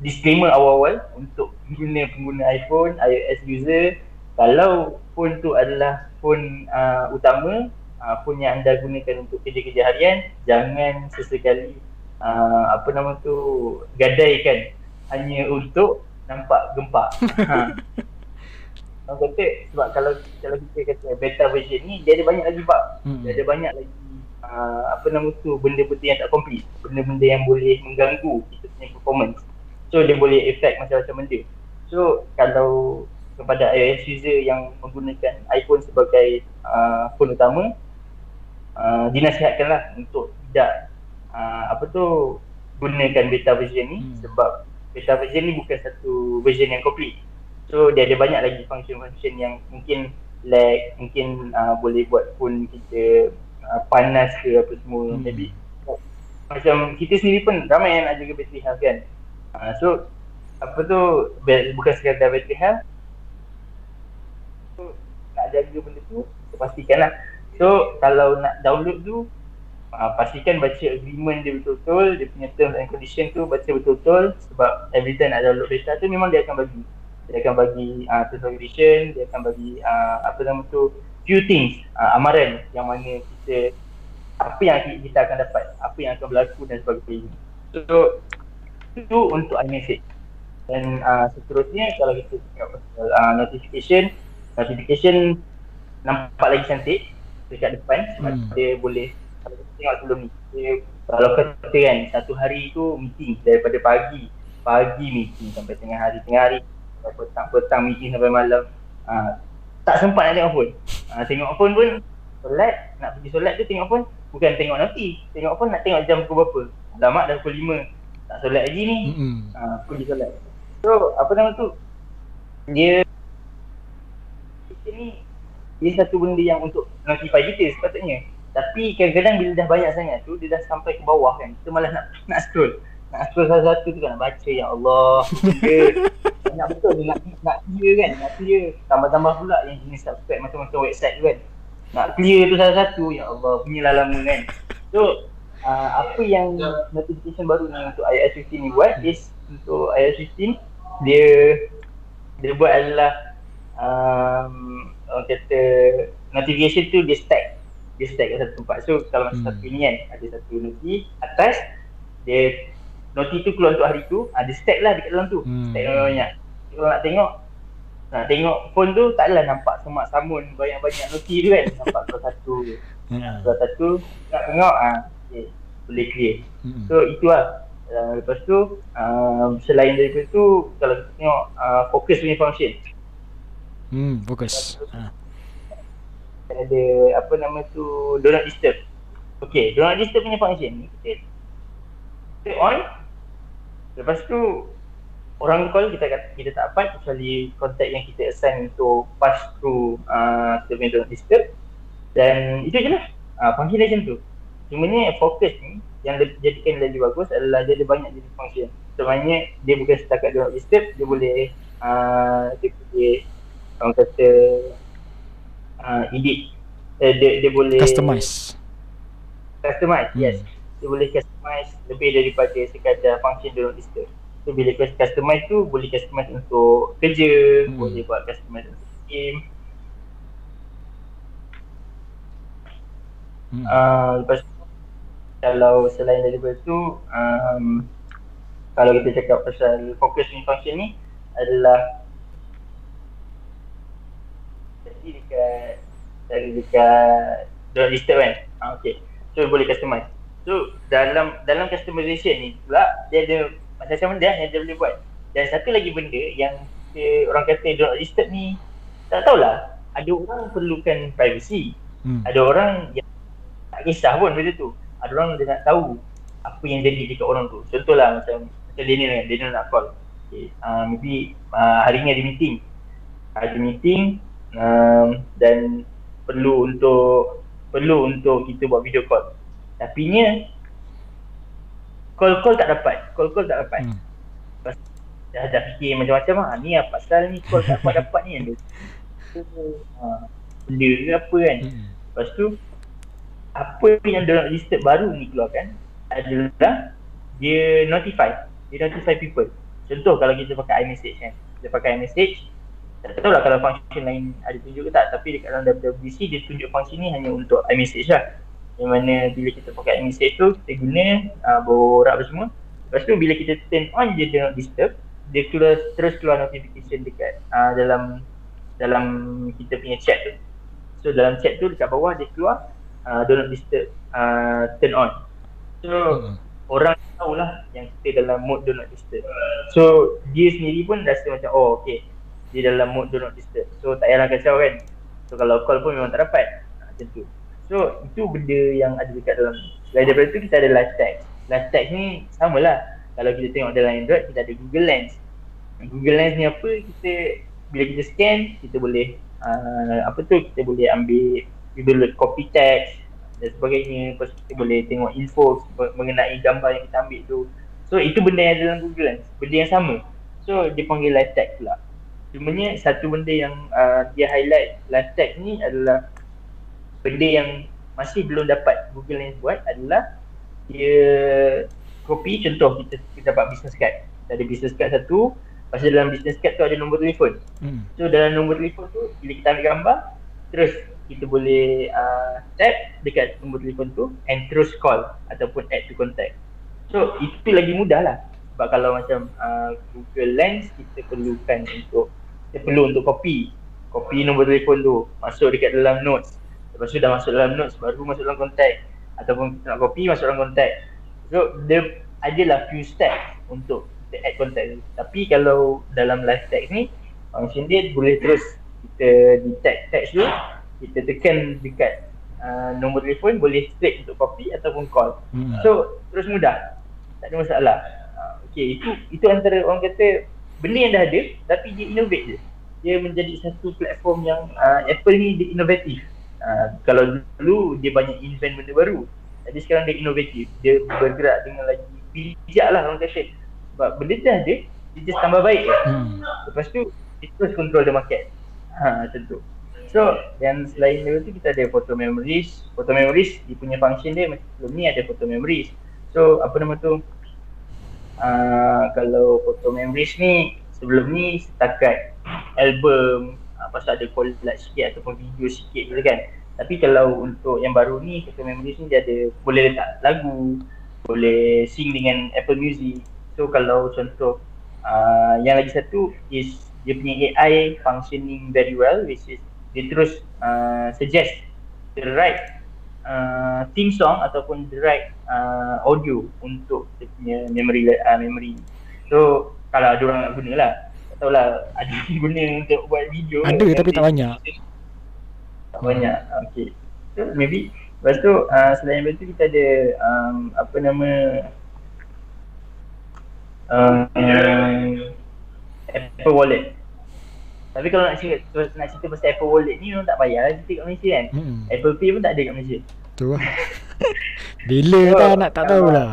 disclaimer awal-awal untuk guna pengguna iPhone, iOS user kalau phone tu adalah phone uh, utama, uh, phone yang anda gunakan untuk kerja-kerja harian, jangan sesekali uh, apa nama tu gadaikan hanya untuk nampak gempak. ha. Orang kata sebab kalau kalau kita kata beta version ni dia ada banyak lagi bug. Hmm. Dia ada banyak lagi uh, apa nama tu benda-benda yang tak complete benda-benda yang boleh mengganggu kita punya performance so dia boleh effect macam-macam benda so kalau kepada iOS user yang menggunakan iPhone sebagai uh, phone utama uh, dinasihatkanlah untuk tidak uh, apa tu gunakan beta version ni hmm. sebab beta version ni bukan satu version yang complete so dia ada banyak lagi function-function yang mungkin lag mungkin uh, boleh buat phone kita uh, panas ke apa semua. Hmm. maybe macam kita sendiri pun ramai yang nak jaga battery health kan. Uh, so apa tu bukan sekadar battery health. So, nak jaga benda tu pastikan lah. So kalau nak download tu uh, pastikan baca agreement dia betul-betul. Dia punya terms and condition tu baca betul-betul. Sebab every time nak download beta tu memang dia akan bagi dia akan bagi uh, terms and condition dia akan bagi uh, apa nama tu few things uh, amaran yang mana kita apa yang kita akan dapat apa yang akan berlaku dan sebagainya. So itu untuk iMessage dan uh, seterusnya kalau kita tengok pasal uh, notification notification nampak lagi cantik dekat depan. Sebab hmm. dia boleh kalau kita tengok sebelum ni. Dia, kalau kata kan satu hari tu meeting daripada pagi pagi meeting sampai tengah hari tengah hari petang petang meeting sampai malam uh, tak sempat nak tengok phone. Ha, tengok phone pun solat, nak pergi solat tu tengok phone bukan tengok nanti. Tengok phone nak tengok jam pukul berapa. Lama dah pukul 5. Tak solat lagi ni. Mm-hmm. Ha, pergi solat. So, apa nama tu? Dia ni dia satu benda yang untuk notify kita sepatutnya. Tapi kadang-kadang bila dah banyak sangat tu dia dah sampai ke bawah kan. Kita malah nak nak scroll. Nak scroll satu-satu tu kan nak baca ya Allah. nak betul nak nak clear kan nak clear. Tambah-tambah pula yang jenis subscribe macam-macam website tu kan. Nak clear tu satu-satu ya Allah punyalah lama kan. So uh, apa yang notification baru ni untuk iOS 15 ni buat is untuk iOS 15 dia dia buat adalah um, orang kata notification tu dia stack dia stack kat satu tempat. So kalau macam hmm. satu ni kan ada satu noti atas dia noti tu keluar untuk hari tu ada uh, stack lah dekat dalam tu hmm. stack banyak kalau nak tengok nak tengok phone tu tak adalah nampak semak samun banyak-banyak noti tu kan nampak keluar satu hmm. keluar satu nak tengok ah okay. boleh clear hmm. so itu lah uh, lepas tu uh, selain daripada tu kalau kita tengok uh, fokus punya function hmm fokus ha. ada apa nama tu do not disturb Okay, do not disturb punya function ni kita, kita on Lepas tu orang call kita kita tak dapat kecuali kontak yang kita assign untuk pass through uh, kita punya do not disturb dan itu je lah. Uh, function dia macam tu Cumanya fokus ni yang lebih, jadikan lagi bagus adalah dia ada banyak jenis function. Sebenarnya dia bukan setakat not disturb, dia boleh uh, dia boleh orang kata uh, edit. Uh, dia, dia boleh customize. Customize hmm. yes dia boleh customize lebih daripada sekadar function not disturb so bila customize tu boleh customize untuk kerja hmm. boleh buat customize untuk game. Hmm. uh, lepas tu kalau selain daripada tu um, kalau kita cakap pasal fokus ni function ni adalah jadi dekat dari dekat don't disturb kan? Ah, okay. So boleh customize so dalam dalam customization ni pula dia ada macam-macam benda yang dia boleh buat dan satu lagi benda yang dia, orang kata don't disturb ni tak tahulah ada orang perlukan privacy hmm. ada orang yang tak kisah pun benda tu ada orang dia nak tahu apa yang jadi dekat orang tu contohlah macam macam Daniel kan Daniel nak call okay. uh, maybe uh, hari ni ada meeting ada meeting um, dan perlu untuk perlu untuk kita buat video call. Tapi nya call call tak dapat. Call call tak dapat. Hmm. dah dah fikir macam-macam ah. Ni apa pasal ni call tak dapat dapat ni ada. Ha, benda ke apa kan. Hmm. Lepas tu apa yang dia listed baru ni keluarkan adalah dia notify. Dia notify people. Contoh kalau kita pakai iMessage kan. Kita pakai iMessage tak tahu lah kalau function lain ada tunjuk ke tak tapi dekat dalam WWDC dia tunjuk function ni hanya untuk iMessage lah yang mana bila kita pakai iMessage tu kita guna uh, borak apa semua lepas tu bila kita turn on je do not disturb dia keluar, terus keluar notification dekat uh, dalam dalam kita punya chat tu. So dalam chat tu dekat bawah dia keluar uh, do not disturb uh, turn on. So hmm. orang tahulah yang kita dalam mode do not disturb. So dia sendiri pun rasa macam oh okay. Di dalam mode do not disturb. So tak payahlah kacau kan. So kalau call pun memang tak dapat. Ha, macam tu so itu benda yang ada dekat dalam selain daripada tu kita ada live text live text ni samalah. Kalau kita tengok dalam Android kita ada Google Lens. Google Lens ni apa? Kita bila kita scan kita boleh uh, apa tu? Kita boleh ambil kita boleh copy text dan sebagainya. Lepas kita boleh tengok info mengenai gambar yang kita ambil tu. So itu benda yang ada dalam Google Lens. Benda yang sama. So dia panggil live text pula. Cumanya satu benda yang uh, dia highlight live tag ni adalah benda yang masih belum dapat Google Lens buat adalah dia copy contoh kita, kita dapat business card. Kita ada business card satu, pasal dalam business card tu ada nombor telefon. Hmm. So dalam nombor telefon tu bila kita ambil gambar terus kita boleh uh, tap dekat nombor telefon tu and terus call ataupun add to contact. So itu lagi mudah lah. Sebab kalau macam uh, Google Lens kita perlukan untuk dia perlu untuk copy copy nombor telefon tu masuk dekat dalam notes lepas tu dah masuk dalam notes baru masuk dalam contact. Ataupun nak copy masuk dalam contact. So dia adalah few steps untuk kita add contact tu. Tapi kalau dalam live text ni function dia boleh terus kita detect text tu. Kita tekan dekat uh, nombor telefon boleh straight untuk copy ataupun call. Hmm. so terus mudah. Tak ada masalah. Uh, okay itu itu antara orang kata benda yang dah ada tapi dia innovate je. Dia menjadi satu platform yang uh, Apple ni dia inovatif uh, kalau dulu dia banyak invent benda baru. Jadi sekarang dia inovatif dia bergerak dengan lagi bijak lah orang kata. Sebab benda dah ada dia just tambah baik je hmm. lepas tu dia terus control the market. Ha, macam tu so dan selain itu kita ada photo memories. Photo memories dia punya function dia macam sebelum ni ada photo memories. So apa nama tu? Ah, kalau photo memories ni sebelum ni setakat album uh, pasal ada collage sikit ataupun video sikit gitu kan. Tapi kalau untuk yang baru ni photo memories ni dia ada boleh letak lagu boleh sing dengan Apple Music. So kalau contoh uh, yang lagi satu is dia punya AI functioning very well which is dia terus uh, suggest the right uh, theme song ataupun the right uh, audio untuk dia punya memory uh, memory. So kalau ada orang nak guna lah tahulah ada guna untuk buat video Ada tapi tak banyak Tak banyak Okay So maybe Lepas tu uh, selain itu kita ada um, apa nama um, Apple Wallet. Tapi kalau nak cerita, nak cerita pasal Apple Wallet ni orang tak payah lah cerita kat Malaysia kan. Hmm. Apple Pay pun tak ada kat Malaysia. Tu lah. Bila so, tak nak tak tahu lah.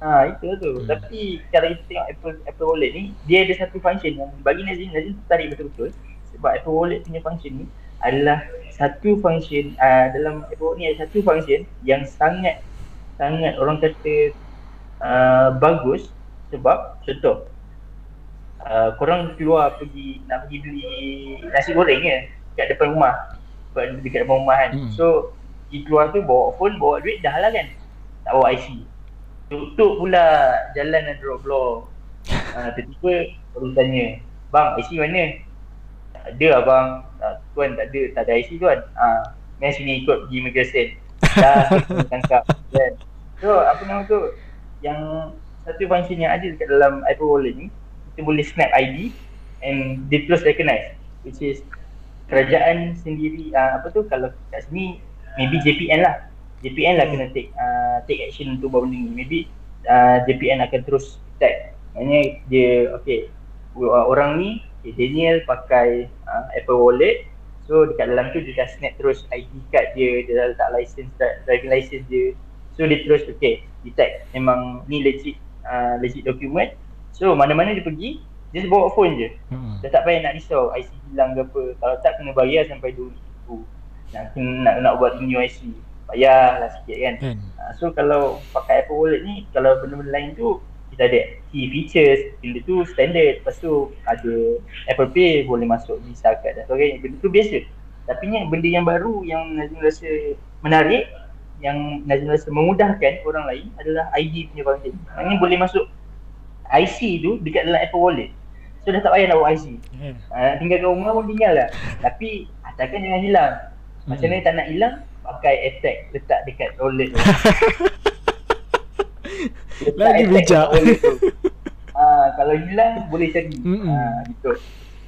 Ha itu tu. Hmm. Tapi kalau kita tengok Apple Apple Wallet ni, dia ada satu function yang bagi Nazim Nazim tarik betul-betul sebab Apple Wallet punya function ni adalah satu function uh, dalam Apple ni ada satu function yang sangat sangat orang kata uh, bagus sebab contoh uh, korang keluar pergi nak pergi beli nasi goreng kan kat depan rumah dekat depan rumah kan hmm. so pergi keluar tu bawa phone bawa duit dah lah kan tak bawa IC tutup pula jalan dan drop block. Uh, tiba-tiba baru tanya bang IC mana? Ada abang. Uh, tuan tak ada. Tak ada IC tuan. Ah uh, main sini ikut pergi immigration dah tangkap kan. So apa nama tu? Yang satu function yang ada dekat dalam Apple Wallet ni kita boleh snap ID and they terus recognize which is kerajaan sendiri. Uh, apa tu? Kalau kat sini maybe JPN lah JPN lah kena take uh, take action untuk buat benda ni. Maybe uh, JPN akan terus tag maknanya dia okay orang ni okay, Daniel pakai uh, Apple Wallet. So dekat dalam tu dia dah snap terus ID card dia dia dah letak license driving license dia. So dia terus okay detect memang ni legit uh, legit document. So mana-mana dia pergi dia bawa phone je. Hmm. dia tak payah nak risau IC hilang ke apa. Kalau tak kena bayar sampai RM2,000 nak, nak, nak buat new IC payahlah sikit kan. Hmm. uh, so kalau pakai Apple Wallet ni kalau benda-benda lain tu kita ada key features. Benda tu standard. Lepas tu ada Apple Pay boleh masuk visa card dan sebagainya. Benda tu biasa. Tapi yang benda yang baru yang Nazim rasa menarik yang Nazim rasa memudahkan orang lain adalah ID punya function maknanya boleh masuk IC tu dekat dalam Apple Wallet. So dah tak payah nak bawa IC yeah. uh, tinggal kat rumah pun tinggal lah. Tapi asalkan jangan hilang. Macam mana tak nak hilang pakai attack letak dekat tu Lagi bijak. Ha, kalau hilang boleh cari. Ha, gitu.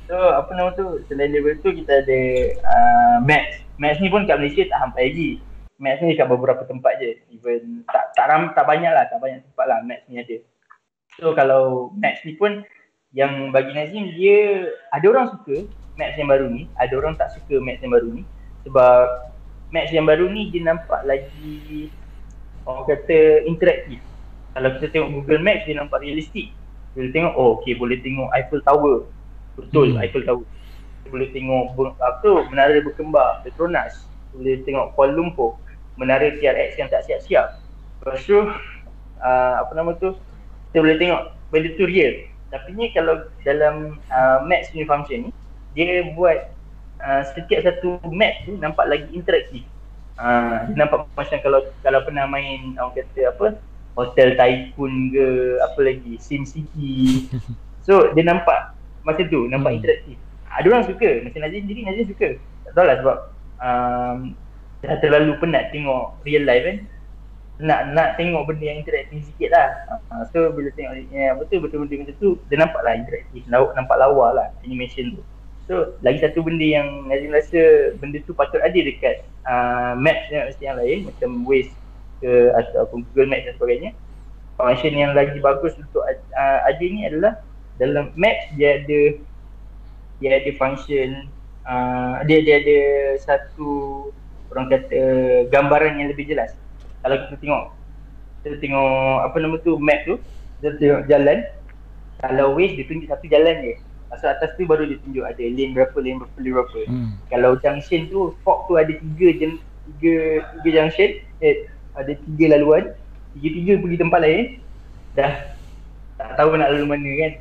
So apa nama tu selain level tu kita ada uh, Max. Max ni pun kat Malaysia tak sampai lagi. Max ni dekat beberapa tempat je. Even tak tak ram, tak banyak lah, tak banyak tempat lah Max ni ada. So kalau Max ni pun yang bagi Nazim dia ada orang suka Max yang baru ni, ada orang tak suka Max yang baru ni sebab Max yang baru ni dia nampak lagi orang kata interaktif. Kalau kita tengok Google Maps dia nampak realistik. Kita tengok oh okay boleh tengok Eiffel Tower. Betul hmm. Eiffel Tower. Boleh tengok apa menara berkembar Petronas. Boleh tengok Kuala Lumpur. Menara TRX yang tak siap-siap. Lepas tu uh, apa nama tu? Kita boleh tengok benda tu real. Tapi ni kalau dalam uh, Maps ni function ni dia buat uh, setiap satu map tu nampak lagi interaktif. Uh, nampak macam kalau kalau pernah main orang kata apa Hotel Tycoon ke apa lagi Sim City. So dia nampak macam tu nampak hmm. interaktif. Ada orang suka. Macam Nazim sendiri Nazim suka. Tak tahu lah sebab um, dah terlalu penat tengok real life kan? Nak nak tengok benda yang interaktif sikit lah. Uh, so bila tengok ya, betul betul benda macam tu dia nampak lah interaktif. Nampak lawa lah animation tu so lagi satu benda yang Nazim rasa benda tu patut ada dekat uh, maps yang, yang lain macam Waze ke ataupun Google Maps dan sebagainya. Function yang lagi bagus untuk uh, ada ni adalah dalam Maps dia ada dia ada function uh, dia dia ada satu orang kata gambaran yang lebih jelas. Kalau kita tengok kita tengok apa nama tu map tu kita tengok jalan. Kalau Waze dia tunjuk satu jalan je Masuk atas tu baru dia tunjuk ada lane berapa, lane berapa, lane berapa. Hmm. Kalau junction tu, fork tu ada tiga, tiga, tiga junction, eh, ada tiga laluan. Tiga-tiga pergi tempat lain. Dah tak tahu nak lalu mana kan.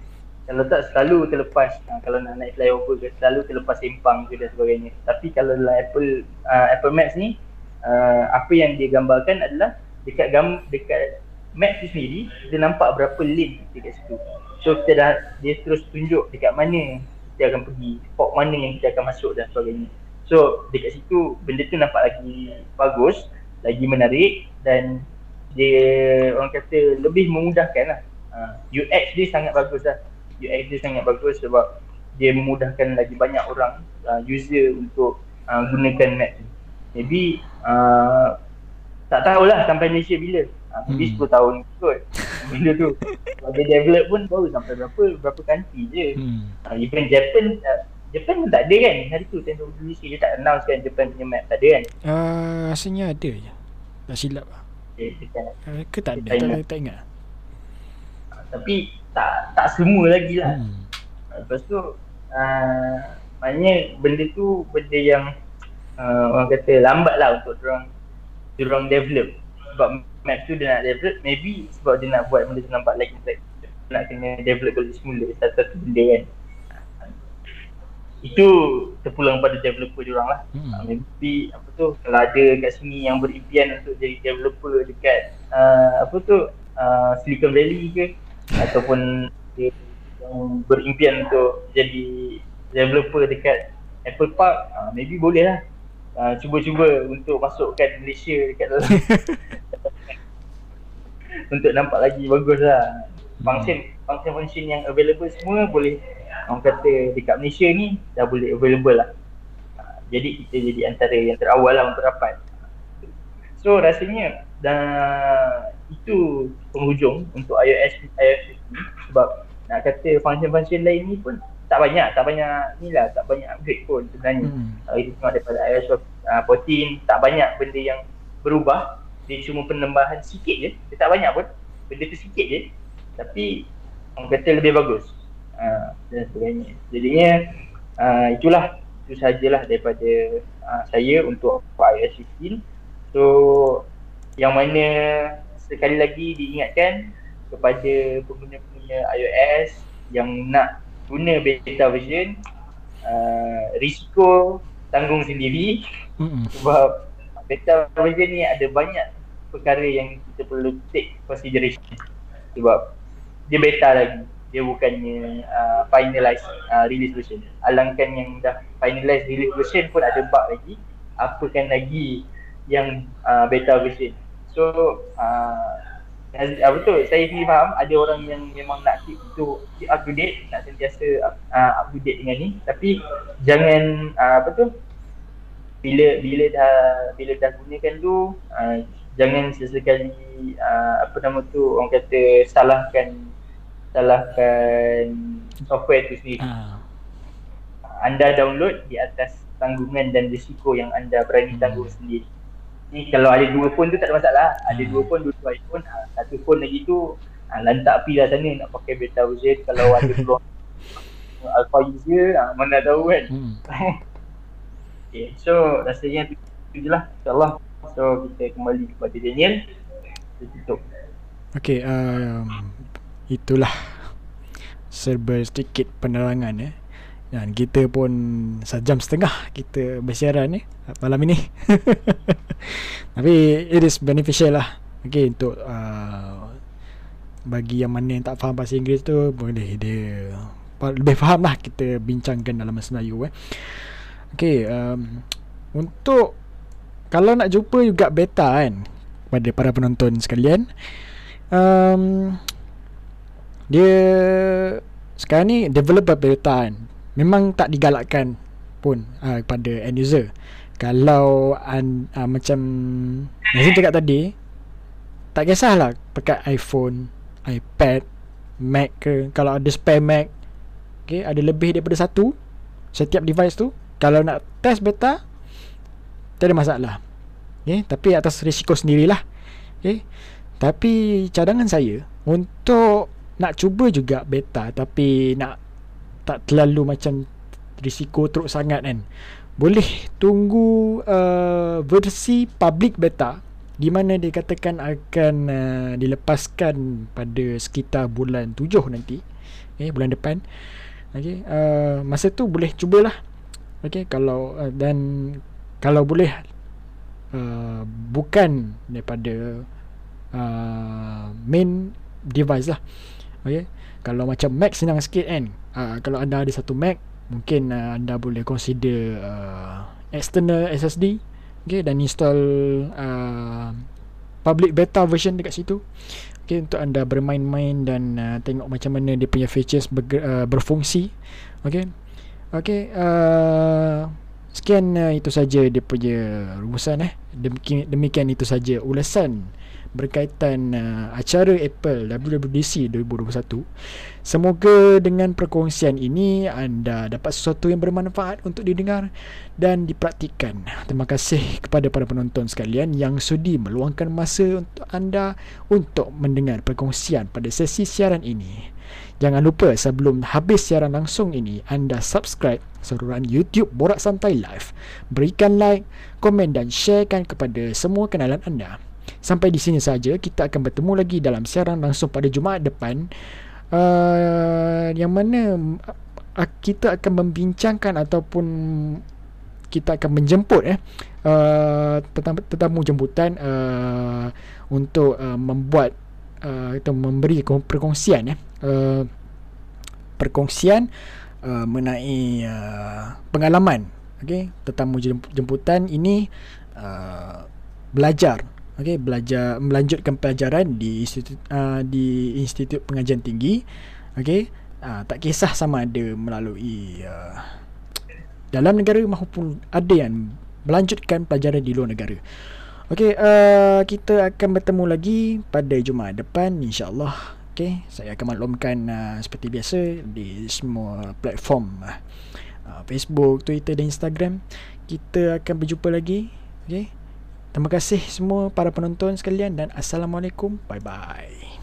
Kalau tak selalu terlepas. Ha, kalau nak naik flyover ke selalu terlepas simpang ke dan sebagainya. Tapi kalau dalam Apple uh, Apple Maps ni uh, apa yang dia gambarkan adalah dekat gam dekat map tu sendiri kita nampak berapa lane dekat situ so kita dah dia terus tunjuk dekat mana kita akan pergi spot mana yang kita akan masuk dan sebagainya so dekat situ benda tu nampak lagi bagus lagi menarik dan dia orang kata lebih memudahkan lah. Uh, UX dia sangat bagus lah. UX dia sangat bagus sebab dia memudahkan lagi banyak orang uh, user untuk uh, gunakan map ni. maybe uh, tak tahulah sampai Malaysia bila uh, maybe hmm. 10 tahun kot. Bila tu. Dia develop pun baru sampai berapa berapa country je. Hmm. uh, even Japan uh, Japan pun tak ada kan? Hari tu teknologi dia tak announce kan Japan punya map tak ada kan? Uh, rasanya ada je. Tak silap lah. Eh, uh, ke tak ada? Tak, tak ingat. Uh, tapi tak tak semua lagi lah. Hmm. lepas tu uh, maknanya benda tu benda yang uh, orang kata lambat lah untuk orang orang develop. Sebab map tu dia nak develop maybe sebab dia nak buat benda tu nampak lagi like, nak kena develop dari semula satu-satu benda kan. Itu terpulang pada developer dia orang lah. Hmm. uh, maybe apa tu kalau ada kat sini yang berimpian untuk jadi developer dekat uh, apa tu uh, Silicon Valley ke ataupun dia yang berimpian untuk jadi developer dekat Apple Park uh, maybe boleh lah uh, cuba-cuba untuk masukkan Malaysia dekat dalam untuk nampak lagi bagus lah. Function function function yang available semua boleh orang kata dekat Malaysia ni dah boleh available lah. Uh, jadi kita jadi antara yang terawal lah untuk dapat so rasanya dah itu penghujung untuk iOS iOS ni. Sebab nak kata function-function lain ni pun tak banyak, tak banyak ni lah, tak banyak upgrade pun sebenarnya. Hmm. Kalau kita tengok daripada iOS uh, 14, tak banyak benda yang berubah. Dia cuma penambahan sikit je, dia tak banyak pun. Benda tu sikit je. Tapi orang kata lebih bagus. Uh, dan sebagainya. Jadinya uh, itulah, itu sajalah daripada uh, saya untuk iOS 15. So, yang mana sekali lagi diingatkan kepada pengguna-pengguna iOS yang nak guna beta version uh, risiko tanggung sendiri. Mm-hmm. sebab beta version ni ada banyak perkara yang kita perlu take consideration. Sebab dia beta lagi. Dia bukannya uh, finalize uh, release version. Alangkan yang dah finalize release version pun ada bug lagi. Apakan lagi yang uh, beta version. So uh, uh, betul. Saya sendiri faham. Ada orang yang memang nak keep itu keep up to date nak sentiasa uh, up to date dengan ni. Tapi jangan uh, apa tu bila bila dah bila dah gunakan tu uh, jangan sesekali uh, apa nama tu orang kata salahkan salahkan software tu sendiri. Anda download di atas tanggungan dan risiko yang anda berani tanggung hmm. sendiri ni kalau ada dua phone tu tak ada masalah. Ada dua phone dua-dua iPhone. Ha, satu phone lagi tu ha, lantak api lah sana. Nak pakai beta version kalau ada peluang. Alpha user ha, mana tahu kan? Hmm. okay, so rasanya tu, tu je lah. insyaAllah. So kita kembali kepada Daniel. Kita tutup. Okay, um, itulah. Serba sedikit penerangan eh. Dan kita pun sejam setengah kita bersiaran ni malam ini. Tapi it is beneficial lah. Okay untuk uh, bagi yang mana yang tak faham bahasa Inggeris tu boleh dia lebih faham lah kita bincangkan dalam bahasa Melayu eh. Okay um, untuk kalau nak jumpa juga beta kan pada para penonton sekalian um, dia sekarang ni developer beta kan memang tak digalakkan pun uh, kepada end user. Kalau an, uh, macam Nazim cakap tadi tak kisahlah pakai iPhone iPad Mac ke. Kalau ada spare Mac okay, ada lebih daripada satu setiap device tu kalau nak test beta tak ada masalah. Okay, tapi atas risiko sendirilah. Okay. tapi cadangan saya untuk nak cuba juga beta tapi nak tak terlalu macam risiko teruk sangat kan. Boleh tunggu uh, versi public beta di mana dikatakan akan uh, dilepaskan pada sekitar bulan 7 nanti okay, bulan depan. Okey uh, masa tu boleh cubalah. Okey kalau uh, dan kalau boleh uh, bukan daripada uh, main device lah okey kalau macam Mac senang sikit kan. Uh, kalau anda ada satu Mac mungkin uh, anda boleh consider uh, external SSD okay, dan install uh, public beta version dekat situ. Okay, untuk anda bermain-main dan uh, tengok macam mana dia punya features ber, uh, berfungsi. Okay. Okay, uh, demikian uh, itu saja dia punya rumusan eh. Demikian, demikian itu saja ulasan berkaitan uh, acara Apple WWDC 2021 semoga dengan perkongsian ini anda dapat sesuatu yang bermanfaat untuk didengar dan dipraktikkan terima kasih kepada para penonton sekalian yang sudi meluangkan masa untuk anda untuk mendengar perkongsian pada sesi siaran ini Jangan lupa sebelum habis siaran langsung ini anda subscribe saluran YouTube Borak Santai Live. Berikan like, komen dan sharekan kepada semua kenalan anda. Sampai di sini saja kita akan bertemu lagi dalam siaran langsung pada Jumaat depan. Uh, yang mana uh, kita akan membincangkan ataupun kita akan menjemput eh uh, tetamu, tetamu jemputan uh, untuk uh, membuat uh, atau memberi perkongsian eh. Uh, perkongsian uh, mengenai uh, pengalaman okey tetamu jemputan ini uh, belajar okey belajar melanjutkan pelajaran di institut uh, di institut pengajian tinggi. Okey uh, tak kisah sama ada melalui uh, dalam negara maupun ada yang melanjutkan pelajaran di luar negara. Okey uh, kita akan bertemu lagi pada Jumaat depan insyaallah. Okey saya akan maklumkan uh, seperti biasa di semua platform uh, Facebook Twitter dan Instagram. Kita akan berjumpa lagi. Okey Terima kasih semua para penonton sekalian dan Assalamualaikum. Bye-bye.